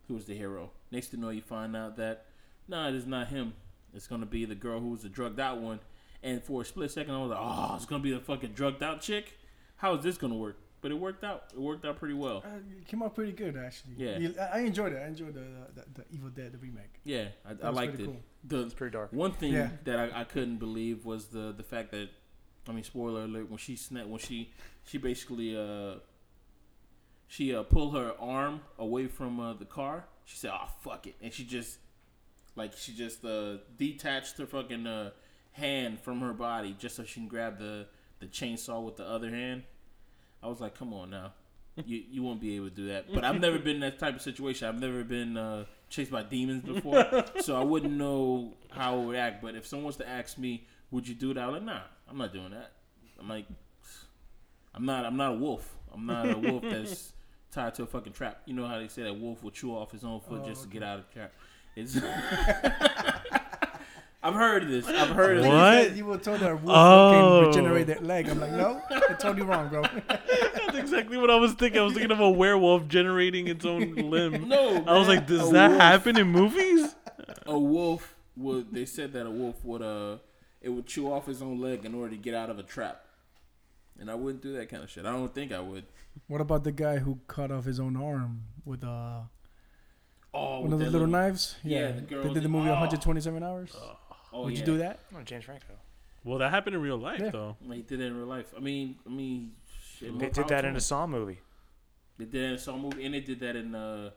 who was the hero. Next to know, you find out that no, it is not him. It's gonna be the girl who was the drugged out one. And for a split second, I was like, oh, it's gonna be the fucking drugged out chick. How is this gonna work? but it worked out. It worked out pretty well. Uh, it came out pretty good actually. Yeah. You- I I enjoyed it. I enjoyed the the, the Evil Dead the remake. Yeah, I, That I was liked pretty it. cool. The It's pretty dark. one thing Yeah. that I, I couldn't believe was the the fact that, I mean, spoiler alert, when she snapped, when she she basically uh she uh pulled her arm away from uh, the car. She said, "Oh fuck it," and she just like she just uh detached her fucking uh hand from her body just so she can grab the the chainsaw with the other hand. I was like, come on now. You you won't be able to do that. But I've never been in that type of situation. I've never been uh, chased by demons before, so I wouldn't know how I would act. But if someone was to ask me, would you do that? I'm like, nah, I'm not doing that. I'm like, I'm not. I'm not a wolf. I'm not a wolf that's tied to a fucking trap. You know how they say that wolf will chew off his own foot Oh, just to okay. get out of the trap. It's. I've heard this. I've heard of You this. What? You were told that a wolf Oh. can regenerate that leg. I'm like, no, I told you wrong, bro. That's exactly what I was thinking. I was thinking of a werewolf generating its own limb. No, I was like, does A that wolf- happen in movies? A wolf would. They said that a wolf would. Uh, it would chew off his own leg in order to get out of a trap. And I wouldn't do that kind of shit. I don't think I would. What about the guy who cut off his own arm with uh, Oh, one of with those that little knives? Yeah, the girl they did the the- movie oh. 127 Hours. Oh, Would yeah. you do that? Oh, James Franco. Well, that happened in real life, Yeah. though. They did it in real life. I mean, I mean, shit, They did that in a. Saw movie. They did that in a Saw movie, and they did that in. uh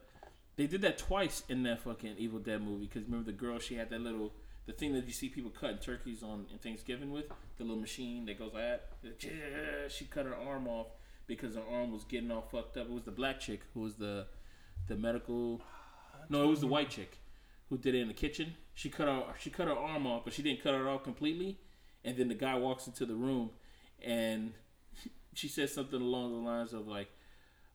They did that twice in that fucking Evil Dead movie. Because remember the girl? She had that little. The thing that you see people cutting turkeys on in Thanksgiving with the little machine that goes like that. Yeah, She cut her arm off because her arm was getting all fucked up. It was the black chick who was the the medical. No, it was the white chick who did it in the kitchen. She cut her she cut her arm off, but she didn't cut it off completely. And then the guy walks into the room, and she says something along the lines of like,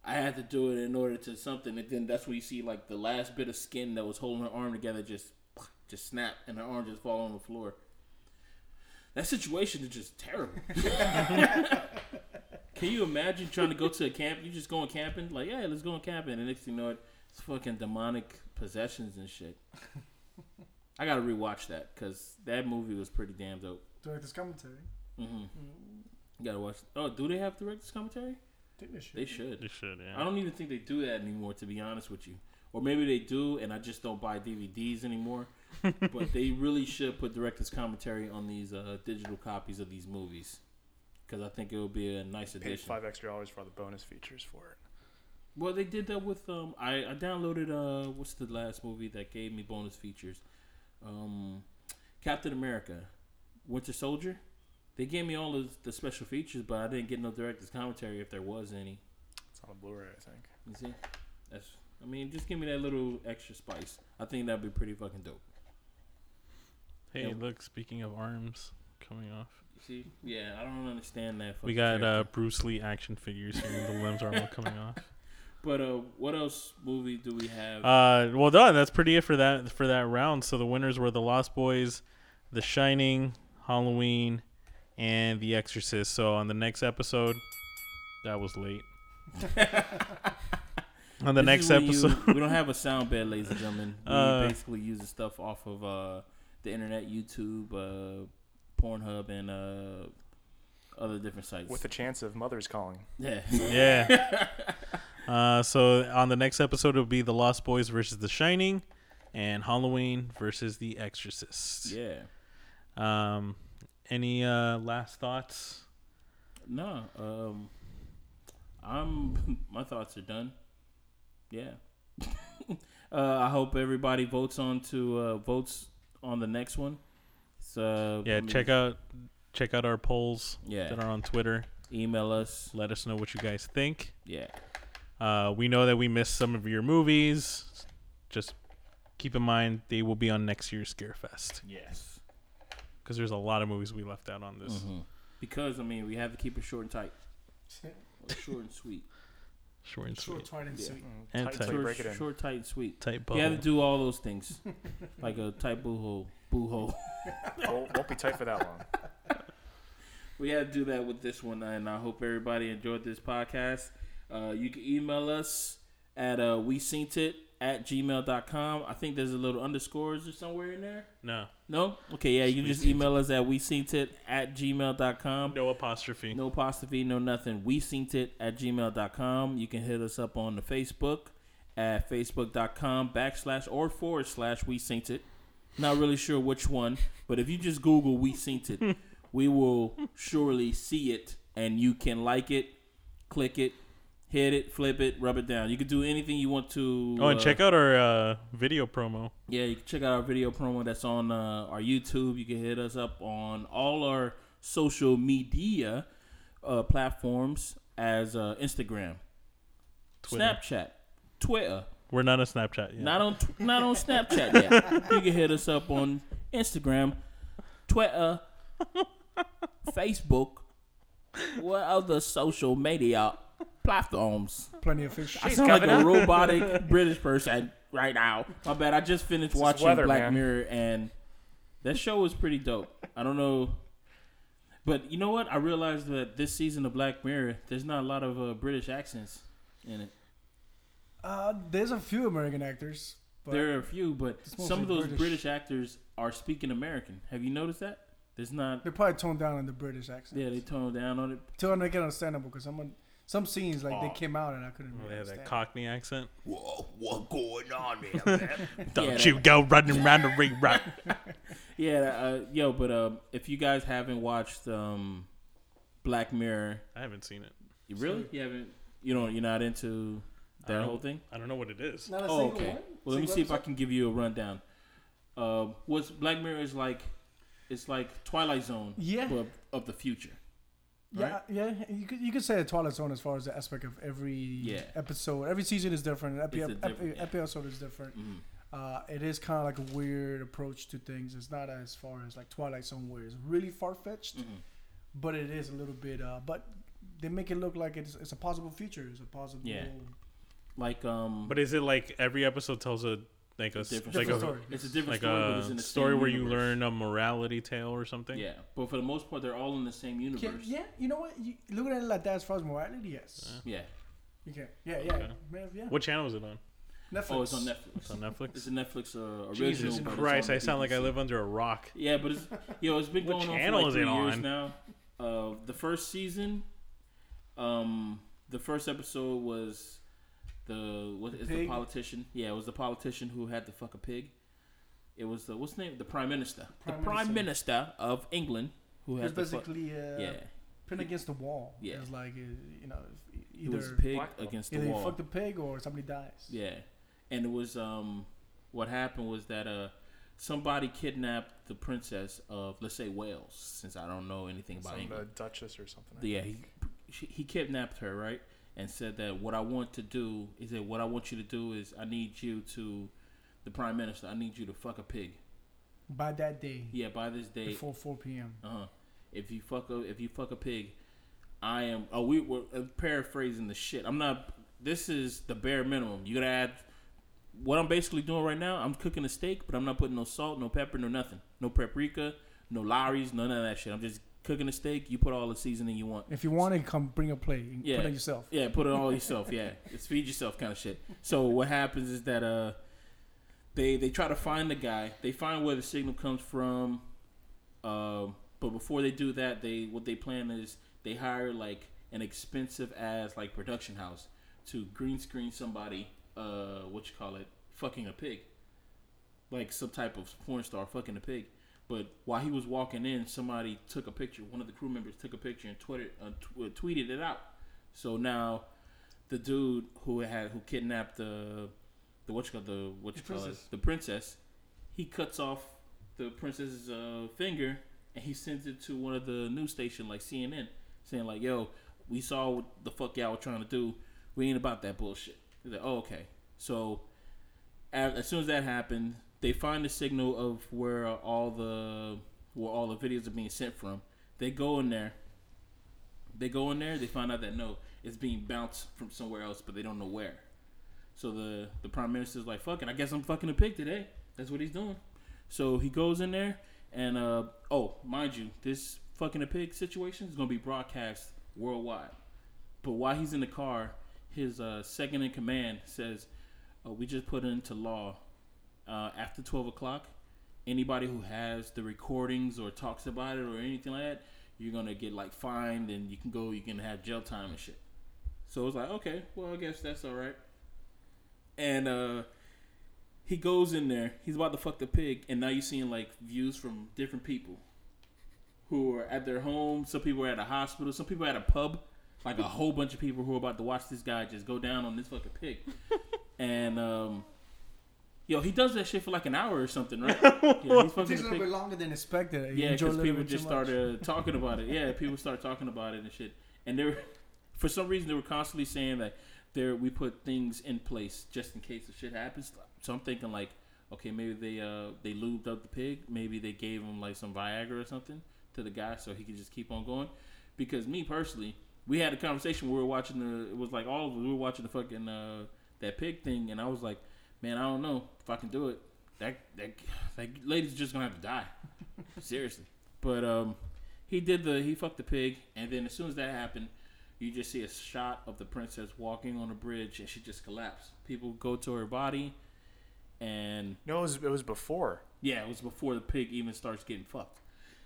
"I had to do it in order to something." And then that's where you see like the last bit of skin that was holding her arm together just just snap, and her arm just fall on the floor. That situation is just terrible. Can you imagine trying to go to a camp? You just going camping, like, yeah, let's go on camping, and next thing you know, it, it's fucking demonic possessions and shit. I gotta rewatch that because that movie was pretty damn dope. Director's commentary. hmm You gotta watch. Oh, do they have director's commentary? think they should. They should. You should, I don't even think they do that anymore, to be honest with you. Or maybe they do, and I just don't buy DVDs anymore. but they really should put director's commentary on these uh, digital copies of these movies, because I think it would be a nice Paid addition. five extra dollars for all the bonus features for it. Well, they did that with um. I, I downloaded uh. What's the last movie that gave me bonus features? Um, Captain America, Winter Soldier. They gave me all of the special features, but I didn't get no director's commentary if there was any. It's on a Blu-ray, I think. You see, that's. I mean, just give me that little extra spice. I think that'd be pretty fucking dope. Hey, Yeah. look, speaking of arms coming off. You see, yeah, I don't understand that. We fucking got uh. Bruce Lee action figures here. The limbs are all coming off. But uh, what else movie do we have? Uh, well done. That's pretty it for that for that round. So the winners were The Lost Boys, The Shining, Halloween, and The Exorcist. So on the next episode, that was late. on the This next when you- episode, we don't have a sound bed, ladies and gentlemen. We Uh, basically use the stuff off of uh, the internet, YouTube, uh, Pornhub, and uh, other different sites. With the chance of mothers calling. yeah, yeah. Uh, so on the next episode, it'll be The Lost Boys versus The Shining, and Halloween versus The Exorcist. yeah. Um, any uh, last thoughts? No, um, I'm. My thoughts are done. Yeah. uh, I hope everybody votes on to uh, votes on the next one. So Yeah, check out check out our polls Yeah, that are on Twitter. email us. Let us know what you guys think. Yeah, Uh, we know that we missed some of your movies. Just keep in mind they will be on next year's Scarefest yes. because there's a lot of movies we left out on this. Mhm. Because I mean, we have to keep it short and tight, Or short and sweet. Short and Short, sweet, tight, and Yeah. sweet. And tight tight. Short, break it in. short, tight, and sweet. tight You have to do all those things, like a tight boo hole. Boo hole. won't, won't be tight for that long. We had to do that with this one, and I hope everybody enjoyed this podcast. Uh, you can email us at uh, we seen it at gmail.com. I think there's a little underscores or somewhere in there. No, No? Okay, yeah, you can We just Synced email us at we synced it at gmail.com. no apostrophe. No apostrophe, no nothing. We synced it at gmail.com. You can hit us up on the Facebook at facebook.com backslash or forward slash we synced it. Not really sure which one, but if you just Google we synced it, we will surely see it and you can like it, click it, hit it, flip it, rub it down. You can do anything you want to. Oh, and uh, check out our uh, video promo. yeah, you can check out our video promo that's on uh, our YouTube. You can hit us up on all our social media uh, platforms as uh, Instagram, Twitter. Snapchat, Twitter. We're not on Snapchat yet. Not on tw- not on Snapchat yet. you can hit us up on Instagram, Twitter, Facebook, what other social media platforms. Plenty of fish. I Jeez, sound like a Governor. robotic British person right now. My bad. I just finished This watching weather, Black man. Mirror, and that show was pretty dope. I don't know, but you know what? I realized that this season of Black Mirror, there's not a lot of uh, British accents in it. Uh, there's a few American actors. But there are a few, but some of those British. British. actors are speaking American. Have you noticed that? There's not. They're probably toned down on the British accent. Yeah, they toned down on it. to make it understandable because some some scenes like Oh. they came out and I couldn't. Oh, Really they have that. Cockney accent. Whoa, what going on here, man? Don't Yeah, you go running around the ring right. Yeah, uh, yo, but uh, if you guys haven't watched um, Black Mirror, I haven't seen it. you really you haven't you don't you're not into that whole thing. I don't know what it is. Not a Oh, single okay. one? Well, let me Single see if I can give you a rundown. Uh, what's Black Mirror is like? It's like Twilight Zone, Yeah. but of the future. Yeah, yeah. You could you could say a Twilight Zone as far as the aspect of every Yeah. episode. Every season is different. Every, It's a ep- yeah. episode is different. Mhm. Uh, it is kind of like a weird approach to things. It's not as far as like Twilight Zone where it's really far fetched, Mhm. but it is a little bit. Uh, but they make it look like it's, it's a possible future. It's a possible. Yeah. Like um, But is it like every episode tells a like a s- Different like Different a story. it's a different like story, but it's in a the story same where you universe. learn a morality tale or something? Yeah, but for the most part, they're all in the same universe. Can, yeah, you know what? You, looking at it like that, as far as morality, yes, Yeah. you can. Yeah, yeah, Okay. Man, yeah. What channel is it on? Netflix. Oh, it's on Netflix. It's on Netflix. It's a Netflix uh, original. Jesus but it's Christ! on I sound like I BBC. live under a rock. Yeah, but it's yo, it's been What going on channel for like is three it years on? now. Uh, the first season, um, the first episode was the what is the politician? Yeah, it was the politician who had to fuck a pig. It was the what's the name? The prime minister. Prime the prime minister. of England who It's had to fuck. basically uh, Yeah, pinned against the wall. Yeah. It's like uh, you know, if it was either pig Black- against the either you wall. fuck the pig or somebody dies. Yeah, and it was um, what happened was that uh, somebody kidnapped the princess of let's say Wales, since I don't know anything about Some uh, England. Duchess or something. Yeah, he he kidnapped her, right? And said that what I want to do, is that what I want you to do is I need you to, the prime minister, I need you to fuck a pig. By that day, Yeah, by this day, before 4 p.m. uh huh. If you fuck a if you fuck a pig, I am. Oh, we were paraphrasing the shit. I'm not. This is the bare minimum. You gotta add. What I'm basically doing right now, I'm cooking a steak, but I'm not putting no salt, no pepper, no nothing, no paprika, no Lawry's, none of that shit. I'm just cooking a steak. You put all the seasoning you want. If you want it, come bring a plate. Yeah. Put it yourself. Yeah, put it all yourself. Yeah, it's feed yourself kind of shit. So what happens is that uh, they they try to find the guy. They find where the signal comes from. Um, but before they do that, they what they plan is they hire like an expensive ass like production house to green screen somebody. Uh, what you call it? Fucking a pig. Like some type of porn star fucking a pig. But while he was walking in, somebody took a picture. One of the crew members took a picture and tweeted uh, tw- tweeted it out. So now, the dude who had who kidnapped the the what you call the what you The call it princess. the princess, he cuts off the princess's uh, finger and he sends it to one of the news station like CNN, saying like, "Yo, we saw what the fuck y'all were trying to do. We ain't about that bullshit." He's like, "Oh, okay." So as, as soon as that happened, they find the signal of where all the where all the videos are being sent from. They go in there. They go in there. They find out that no, it's being bounced from somewhere else, but they don't know where. So the the prime minister's like, "Fuck it, I guess I'm fucking a pig today." That's what he's doing. So he goes in there, and uh, oh, mind you, this fucking a pig situation is gonna be broadcast worldwide. But while he's in the car, his uh, second in command says, uh, we just put it into law uh, after twelve o'clock, anybody who has the recordings or talks about it or anything like that, you're gonna get like fined and you can go, you can have jail time and shit. So it was like, okay, well, I guess that's all right. And uh, he goes in there. He's about to fuck the pig, and now you're seeing like views from different people who are at their home. Some people are at a hospital. Some people are at a pub. Like a whole bunch of people who are about to watch this guy just go down on this fucking pig. and um, yo, he does that shit for like an hour or something, right? Yeah, he's It fucking takes a little bit longer than expected. You Yeah, because people just much. started talking about it. Yeah, people start talking about it and shit. And they were, for some reason, they were constantly saying that there we put things in place just in case the shit happens. So I'm thinking like, okay, maybe they uh they lubed up the pig. Maybe they gave him like some Viagra or something to the guy so he could just keep on going. Because me personally, we had a conversation. We were watching the. It was like all of us. We were watching the fucking uh that pig thing, and I was like, man, I don't know if I can do it. That that that lady's just gonna have to die. Seriously. But um, he did the he fucked the pig, and then as soon as that happened, you just see a shot of the princess walking on a bridge, and she just collapsed. People go to her body, and No, it was, it was before. yeah, it was before the pig even starts getting fucked.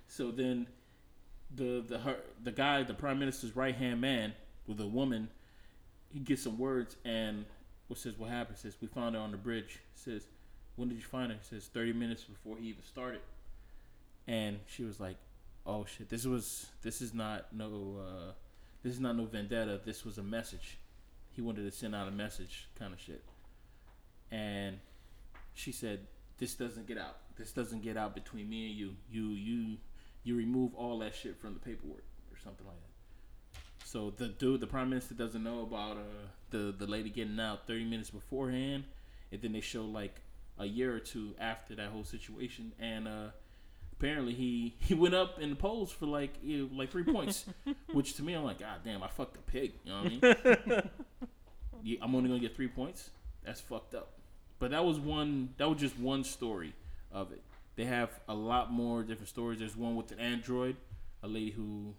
So then, the the her the guy, the prime minister's right hand man with a woman, he gets some words and what says what happened? Says we found her on the bridge. Says when did you find her? Says thirty minutes before he even started. And she was like, "Oh shit, this was this is not no uh, this is not no vendetta. This was a message. He wanted to send out a message, kind of shit." And she said, "This doesn't get out. This doesn't get out between me and you. You you you remove all that shit from the paperwork or something like that." So the dude, the prime minister, doesn't know about uh, the the lady getting out 30 minutes beforehand, and then they show like a year or two after that whole situation, and uh, apparently he he went up in the polls for like you know, like three points, which to me I'm like, God damn, I fucked a pig. You know what I mean? Yeah, I'm only gonna get three points. That's fucked up. But that was one. That was just one story of it. They have a lot more different stories. There's one with an android, a lady who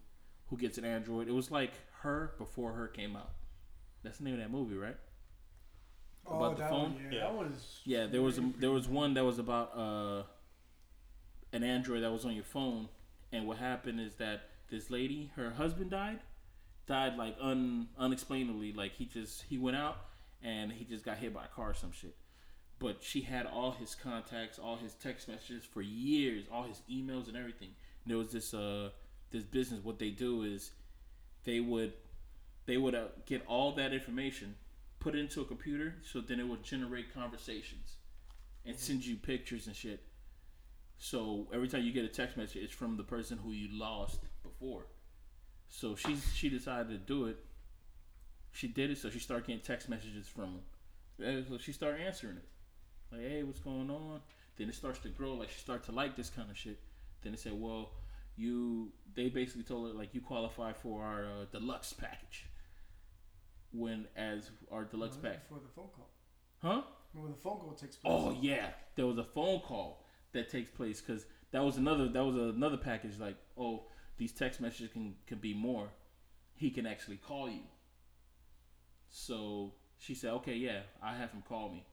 who gets an android. It was like her before her came out. That's the name of that movie, right? Oh, about the that phone? One, yeah, Yeah. that was. Yeah, there was a there was one that was about uh an android that was on your phone, and what happened is that this lady, her husband died, died like un unexplainably. Like he just he went out and he just got hit by a car or some shit. But she had all his contacts, all his text messages for years, all his emails and everything. And there was this uh this business. What they do is they would they would uh, get all that information, put it into a computer, so then it would generate conversations and send you pictures and shit. So every time you get a text message, it's from the person who you lost before. So she she decided to do it. She did it, so she started getting text messages from him. So she started answering it, like, "Hey, what's going on?" Then it starts to grow. Like she started to like this kind of shit. Then they said, "Well, you." They basically told her like, "You qualify for our uh, deluxe package." When as our deluxe pack, For the phone call. huh? When the phone call takes place. Oh yeah, there was a phone call that takes place because that was another that was another package. Like, oh, these text messages can can be more. He can actually call you. So she said, okay, yeah, I have him call me.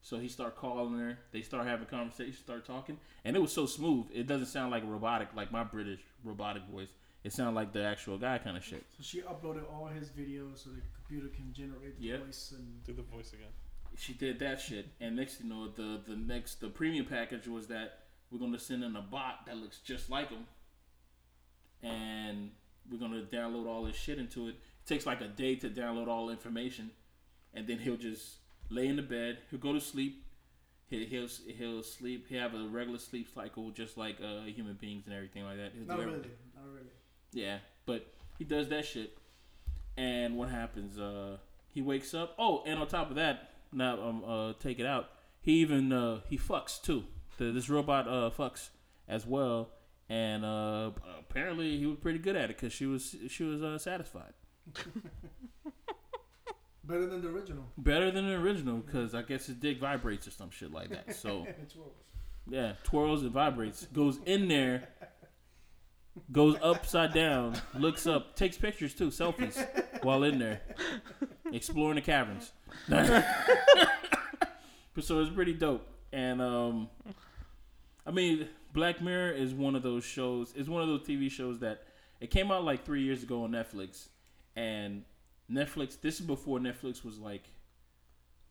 So he start calling her. They start having conversation, start talking, and it was so smooth. It doesn't sound like robotic, like my British robotic voice. It sounded like the actual guy kind of shit. So she uploaded all his videos so the computer can generate the Yep. voice and. Do the voice again. she did that shit, and next you know, the the next the premium package was that we're gonna send in a bot that looks just like him, and we're gonna download all this shit into it. It takes like a day to download all the information, and then he'll just lay in the bed. He'll go to sleep. He'll he'll, he'll sleep. He'll have a regular sleep cycle just like uh, human beings and everything like that. He'll Not do really. everything. Not really. Yeah, but he does that shit, and what happens? Uh, he wakes up. Oh, and on top of that, now um, uh, take it out. He even uh, he fucks too. The, this robot uh fucks as well, and uh, apparently he was pretty good at it because she was she was uh, satisfied. Better than the original. Better than the original because I guess his dick vibrates or some shit like that. So what- yeah, twirls and vibrates. Goes in there, goes upside down, looks up, takes pictures too, selfies while in there, exploring the caverns. So it's pretty dope. And um, I mean, Black Mirror is one of those shows. It's one of those TV shows that it came out like three years ago on Netflix, and Netflix. This is before Netflix was like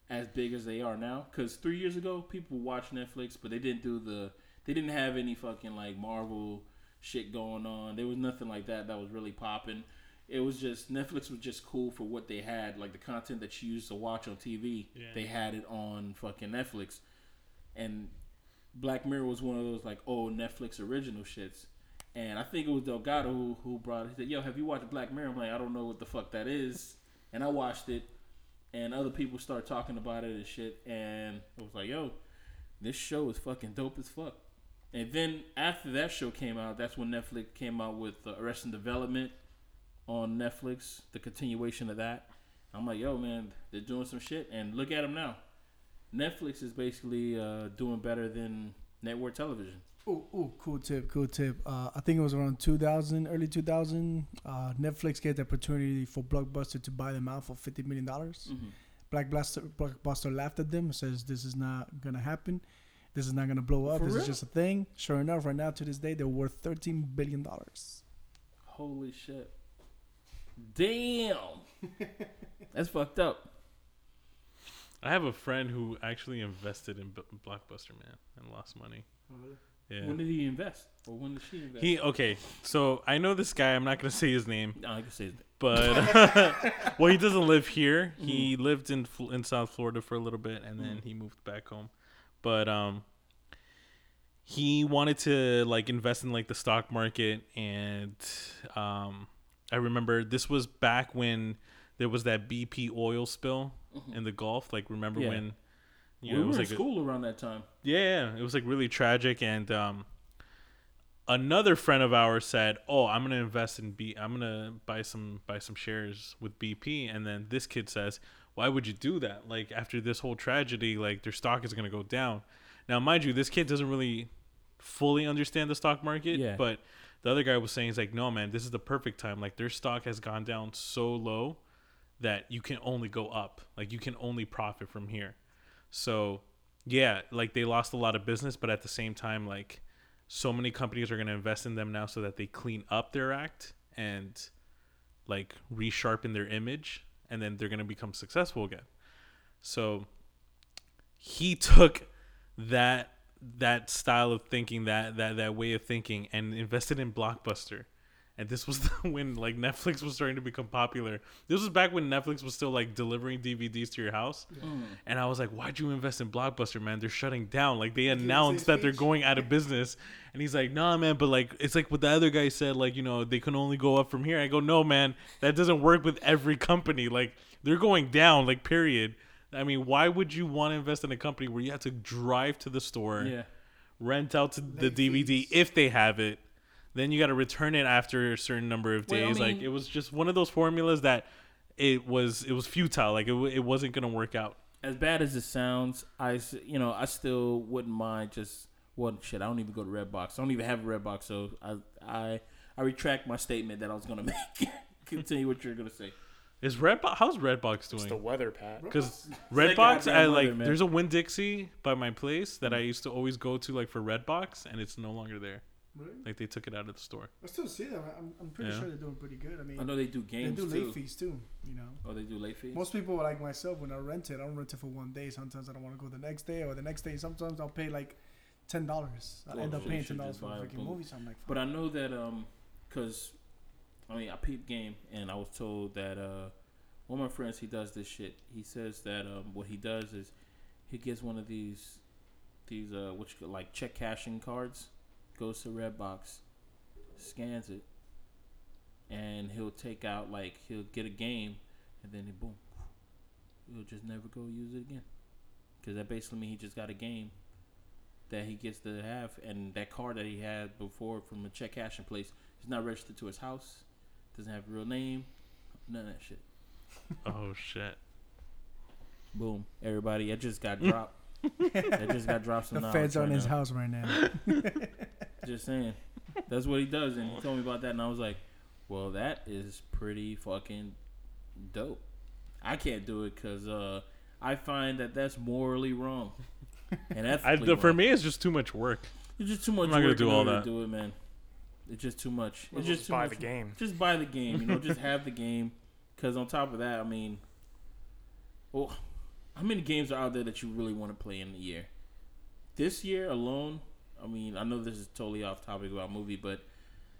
as big as they are now. Because three years ago, people watched Netflix, but they didn't do the. They didn't have any fucking like Marvel shit going on. There was nothing like that that was really popping. It was just Netflix was just cool for what they had, like the content that you used to watch on TV. Yeah. They had it on fucking Netflix, and Black Mirror was one of those like old Netflix original shits. And I think it was Delgado who, who brought it. He said, "Yo, have you watched Black Mirror?" I'm like, "I don't know what the fuck that is," and I watched it, and other people start talking about it and shit, and it was like, "Yo, this show is fucking dope as fuck." And then after that show came out, that's when Netflix came out with uh, Arrested Development on Netflix, the continuation of that. I'm like, yo, man, they're doing some shit, and look at them now. Netflix is basically uh, doing better than network television. Ooh, ooh, cool tip, cool tip. Uh, I think it was around 2000, early 2000. Uh, Netflix gave the opportunity for Blockbuster to buy them out for 50 million dollars. Mm-hmm. Blockbuster, Blockbuster laughed at them, says this is not gonna happen. This is not gonna blow up. For this real? is just a thing. Sure enough, right now to this day, they're worth 13 billion dollars. Holy shit! Damn, that's fucked up. I have a friend who actually invested in B- Blockbuster, man, and lost money. Yeah. When did he invest, or when did she invest? He okay, so I know this guy. I'm not gonna say his name, no, I can say that. but well, he doesn't live here. He lived in in South Florida for a little bit, and then Mhm. he moved back home. But um, he wanted to like invest in like the stock market, and um, I remember this was back when there was that BP oil spill in the Gulf. Like, remember Yeah. when? You we know, it were was in like a- school around that time. yeah, it was like really tragic. And um, another friend of ours said, "Oh, I'm gonna invest in B. I'm gonna buy some buy some shares with BP." And then this kid says, "Why would you do that? Like after this whole tragedy, like their stock is gonna go down." Now, mind you, this kid doesn't really fully understand the stock market, Yeah. but the other guy was saying, "He's like, no, man, this is the perfect time. Like their stock has gone down so low." that you can only go up. Like you can only profit from here. So, yeah, like they lost a lot of business, but at the same time, like so many companies are going to invest in them now so that they clean up their act and like resharpen their image and then they're going to become successful again. So, he took that that style of thinking, that that that way of thinking and invested in Blockbuster. And this was the, when like Netflix was starting to become popular. This was back when Netflix was still like delivering DVDs to your house. Hmm. And I was like, "Why'd you invest in Blockbuster, man? They're shutting down. Like they announced that they're going out of business." And he's like, "Nah, man, but like it's like what the other guy said, like, you know, they can only go up from here." I go, "No, man. That doesn't work with every company. Like they're going down, like period." I mean, why would you want to invest in a company where you have to drive to the store, Yeah. rent out to the DVD if they have it, then you got to return it after a certain number of Well, I days. like it was just one of those formulas that it was it was futile. Like it, it wasn't gonna work out. as bad as it sounds, I s- you know I still wouldn't mind just well shit. I don't even go to Redbox. I don't even have a Redbox, so I I I retract my statement that I was gonna make. Continue what you're gonna say. Is Redbox? How's Redbox It's the weather, Pat. Because Redbox, goddamn I like. man. There's a Winn Dixie by my place that I mm-hmm. used to always go to like for Redbox, and it's no longer there. Really? Like they took it out of the store. I still see them. I'm, I'm pretty Yeah. sure they're doing pretty good. I mean, I know they do games. they games do too. late fees too. You know, Oh, they do late fees. most people like myself when I rent it, I don't rent it for one day. Sometimes I don't want to go the next day or the next day. Sometimes I'll pay like ten dollars. I Well, end up paying ten dollars for a buy a freaking movie. So I'm like, But I know that um, cause I mean I peeped game and I was told that uh, one of my friends he does this shit. He says that um, what he does is he gets one of these these uh, what you call, like check cashing cards, goes to Redbox, scans it, and he'll take out like he'll get a game, and then he boom, he'll just never go use it again, because that basically means he just got a game that he gets to have, and that card that he had before from a check cashing place is not registered to his house, doesn't have a real name, none of that shit. Oh shit! Boom, everybody, I just got dropped. I just got dropped some the feds are in right his now. house right now. Just saying, that's what he does, and he told me about that, and I was like, well, that is pretty fucking dope. I can't do it because uh, I find that that's morally wrong. And that's I, the, for me, it's just too much work. it's just too much. I'm not gonna do all that. Do it, man. It's just too much. It's just just too buy much. the game. Just buy the game. You know, just have the game. Because on top of that, I mean, well, how many games are out there that you really want to play in a year? This year alone, I mean, I know this is totally off topic about movie, but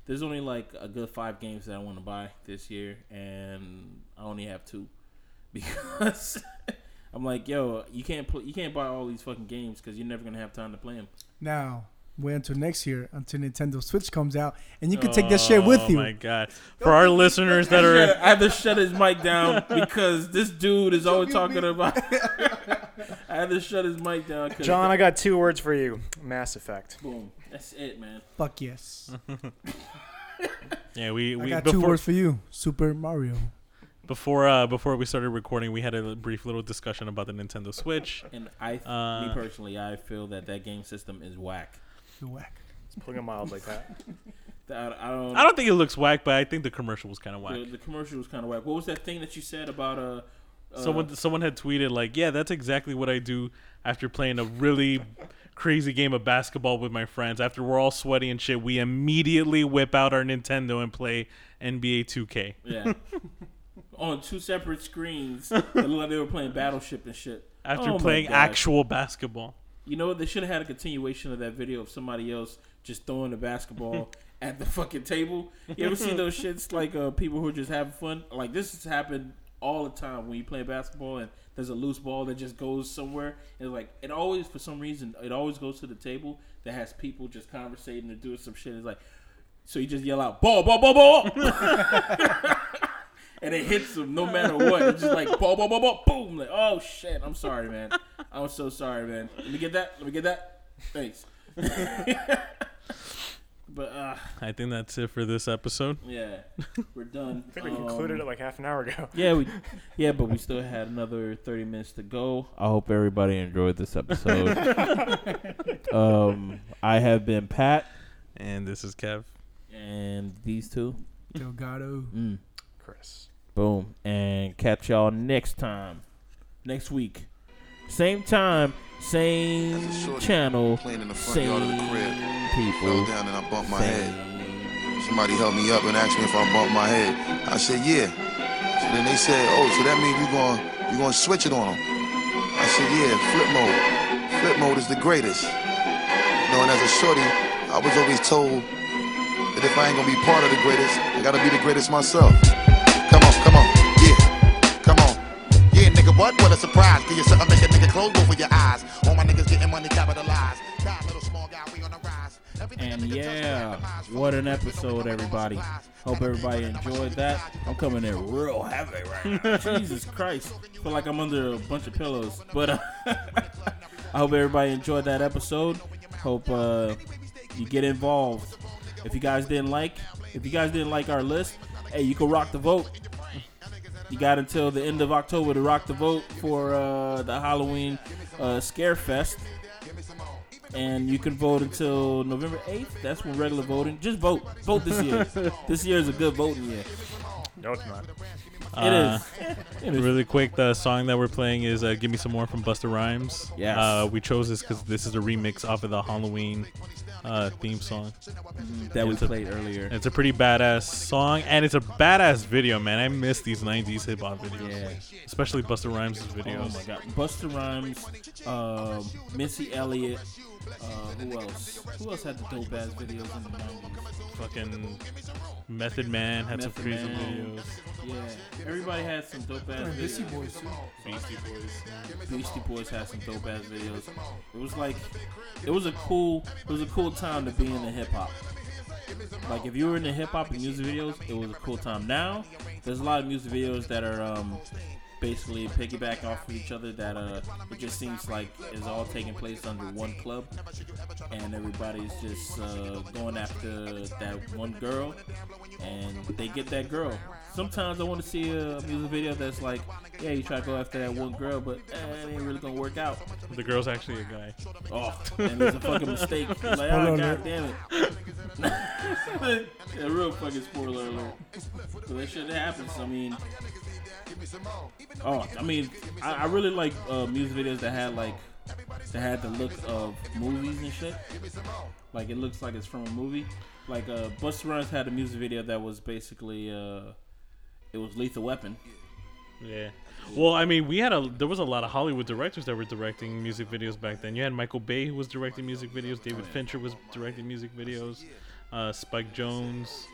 there's only like a good five games that I want to buy this year, and I only have two because I'm like, yo, you can't play, you can't buy all these fucking games because you're never gonna have time to play them. Now, wait until next year until Nintendo Switch comes out, and you can take that shit oh with you. Oh my god! For our listeners that are, I had to shut his mic down because this dude is always talking about. I had to shut his mic down. 'cause- John, I got two words for you. Mass Effect. boom. That's it, man. Fuck yes. yeah, we I we got two words for you. Super Mario. before uh before we started recording, we had a brief little discussion about the Nintendo Switch. And I, Uh, me personally, I feel that that game system is whack. The whack. It's putting it mildly, Pat. That I don't. I don't think it looks whack, but I think the commercial was kind of whack. the, the commercial was kind of whack. What was that thing that you said about uh? Uh someone someone had tweeted like, "Yeah, that's exactly what I do after playing a really crazy game of basketball with my friends. After we're all sweaty and shit, we immediately whip out our Nintendo and play NBA 2K." Yeah. On two separate screens, it looked like they were playing Battleship and shit. After Oh playing actual basketball. You know what? They should have had a continuation of that video of somebody else just throwing the basketball at the fucking table. You ever see those shits like uh, people who are just having fun? Like this has happened all the time when you play basketball and there's a loose ball that just goes somewhere. And like it always, for some reason, it always goes to the table that has people just conversating and doing some shit. It's like so you just yell out ball, ball, ball, ball. And it hits them no matter what. It's just like ball, ball, ball, ball, boom. Like, oh shit, I'm sorry, man. I'm so sorry, man. Let me get that. Let me get that. Thanks. but uh, I think that's it for this episode. yeah, we're done. I think we concluded Um, it like half an hour ago. Yeah, we, yeah, but we still had another 30 minutes to go. I hope everybody enjoyed this episode. um, I have been Pat, And this is Kev. and these two. Delgado. Mm, Chris. boom, and catch y'all next time, next week, same time, same As a shorty channel, Playing in the front yard of the same people, down and I bumped my head. Somebody helped me up and asked me if I bumped my head. I said, yeah. So then they said, oh, so that means you're going you gonna switch it on them. I said, yeah, flip mode. Flip mode is the greatest. You know, and as a shorty, I was always told that if I ain't gonna be part of the greatest, I gotta be the greatest myself. What? What a surprise. Give you something, make a nigga close of your eyes. All my niggas getting money capitalized. God, little small guy, we on the rise. And yeah, what an episode, everybody. Hope everybody enjoyed that. I'm coming in real heavy right now. Jesus Christ. feel like I'm under a bunch of pillows. But uh, I hope everybody enjoyed that episode. Hope uh, you get involved. If you guys didn't like, if you guys didn't like our list, hey, you can rock the vote. You got until the end of October to rock the vote for uh, the Halloween uh, Scare Fest and you can vote until November 8th. That's when regular voting. Just vote. Vote this year. this year is a good voting year. No, it's not. It Uh, is. It is. Really quick, the song that we're playing is uh, "Give Me Some More" from Busta Rhymes. Yes. Uh, we chose this because this is a remix off of the Halloween uh, theme song. that we It's a- played earlier. It's a pretty badass song, and it's a badass video, man. I miss these '90s hip hop videos, Yeah. especially Busta Rhymes' videos. Oh my God. Busta Rhymes, um, Missy Elliott. Uh, who else? Who else had the dope ass videos in the 90s? Fucking Method Man had some Method crazy Man. videos. Yeah. Everybody had some dope ass videos. Beastie Boys too. Beastie Boys. Beastie Boys had some dope ass videos. It was like, it was a cool, it was a cool time to be in the hip hop. Like if you were in the hip hop and music videos, it was a cool time. Now, there's a lot of music videos that are um, basically piggyback off of each other. That uh, it just seems like is all taking place under one club, and everybody's just uh, going after that one girl, and they get that girl. Sometimes I want to see a music video that's like, yeah, you try to go after that one girl, but eh, it ain't really gonna work out. The girl's actually a guy. Oh, and it's a fucking mistake. Like, oh, god damn it. a real fucking spoiler alert. So that shit happens. I mean, Oh, I mean, I, I really like uh, music videos that had like that had the look of movies and shit. Like it looks like it's from a movie. Like uh, Busta Rhymes had a music video that was basically uh, it was Lethal Weapon. Yeah. Well, I mean, we had a there was a lot of Hollywood directors that were directing music videos back then. You had Michael Bay who was directing music videos. David Fincher was directing music videos. Uh, Spike Jonze.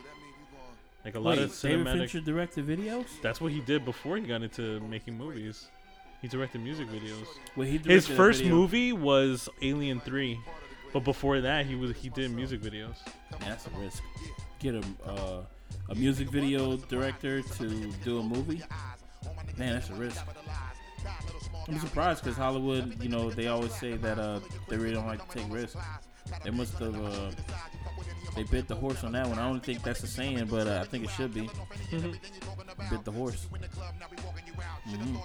Like a lot Wait, of David cinematic. Fincher directed videos. That's what he did before he got into making movies. He directed music videos. Wait, he His directed a first video- movie was Alien Three, but before that he was he did music videos. Man, that's a risk. Get a uh, a music video director to do a movie. Man, that's a risk. I'm surprised because Hollywood, you know, they always say that uh, they really don't like to take risks. They must have uh, they bit the horse on that one. I don't think that's a saying, but uh, I think it should be. bit the horse. Mhm.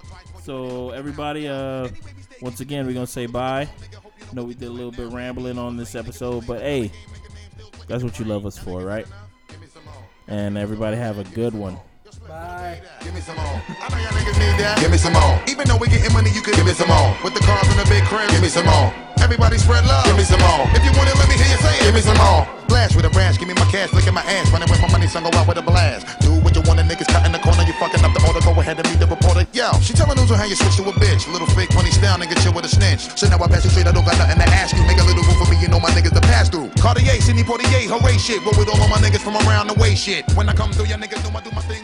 So everybody, uh, once again, we're gonna say bye. I know we did a little bit rambling on this episode, but hey, that's what you love us for, right? And everybody have a good one. Bye. Give me some more. I know y'all niggas need that. Give me some more. Even though we getting money, you could give me some more. With the cars and the big crib, give me some more. Everybody spread love. Give me some more. If you want it, let me hear you say it. Give me some more. Blast with a brash, give me my cash, look at my ass, running with my money, son, go out with a blast. Do what you want, the niggas cut in the corner, you fucking up the order, go ahead and meet the reporter. Yo, she telling news on how you switch to a bitch. Little fake funny style, nigga, chill with a snitch. So now I pass you straight, I don't got nothing to ask you. Make a little room for me, you know my niggas to pass through. Cartier, Sidney Poitier, hooray shit. Roll with all of my niggas from around the way shit. When I come through, your niggas know I do my thing.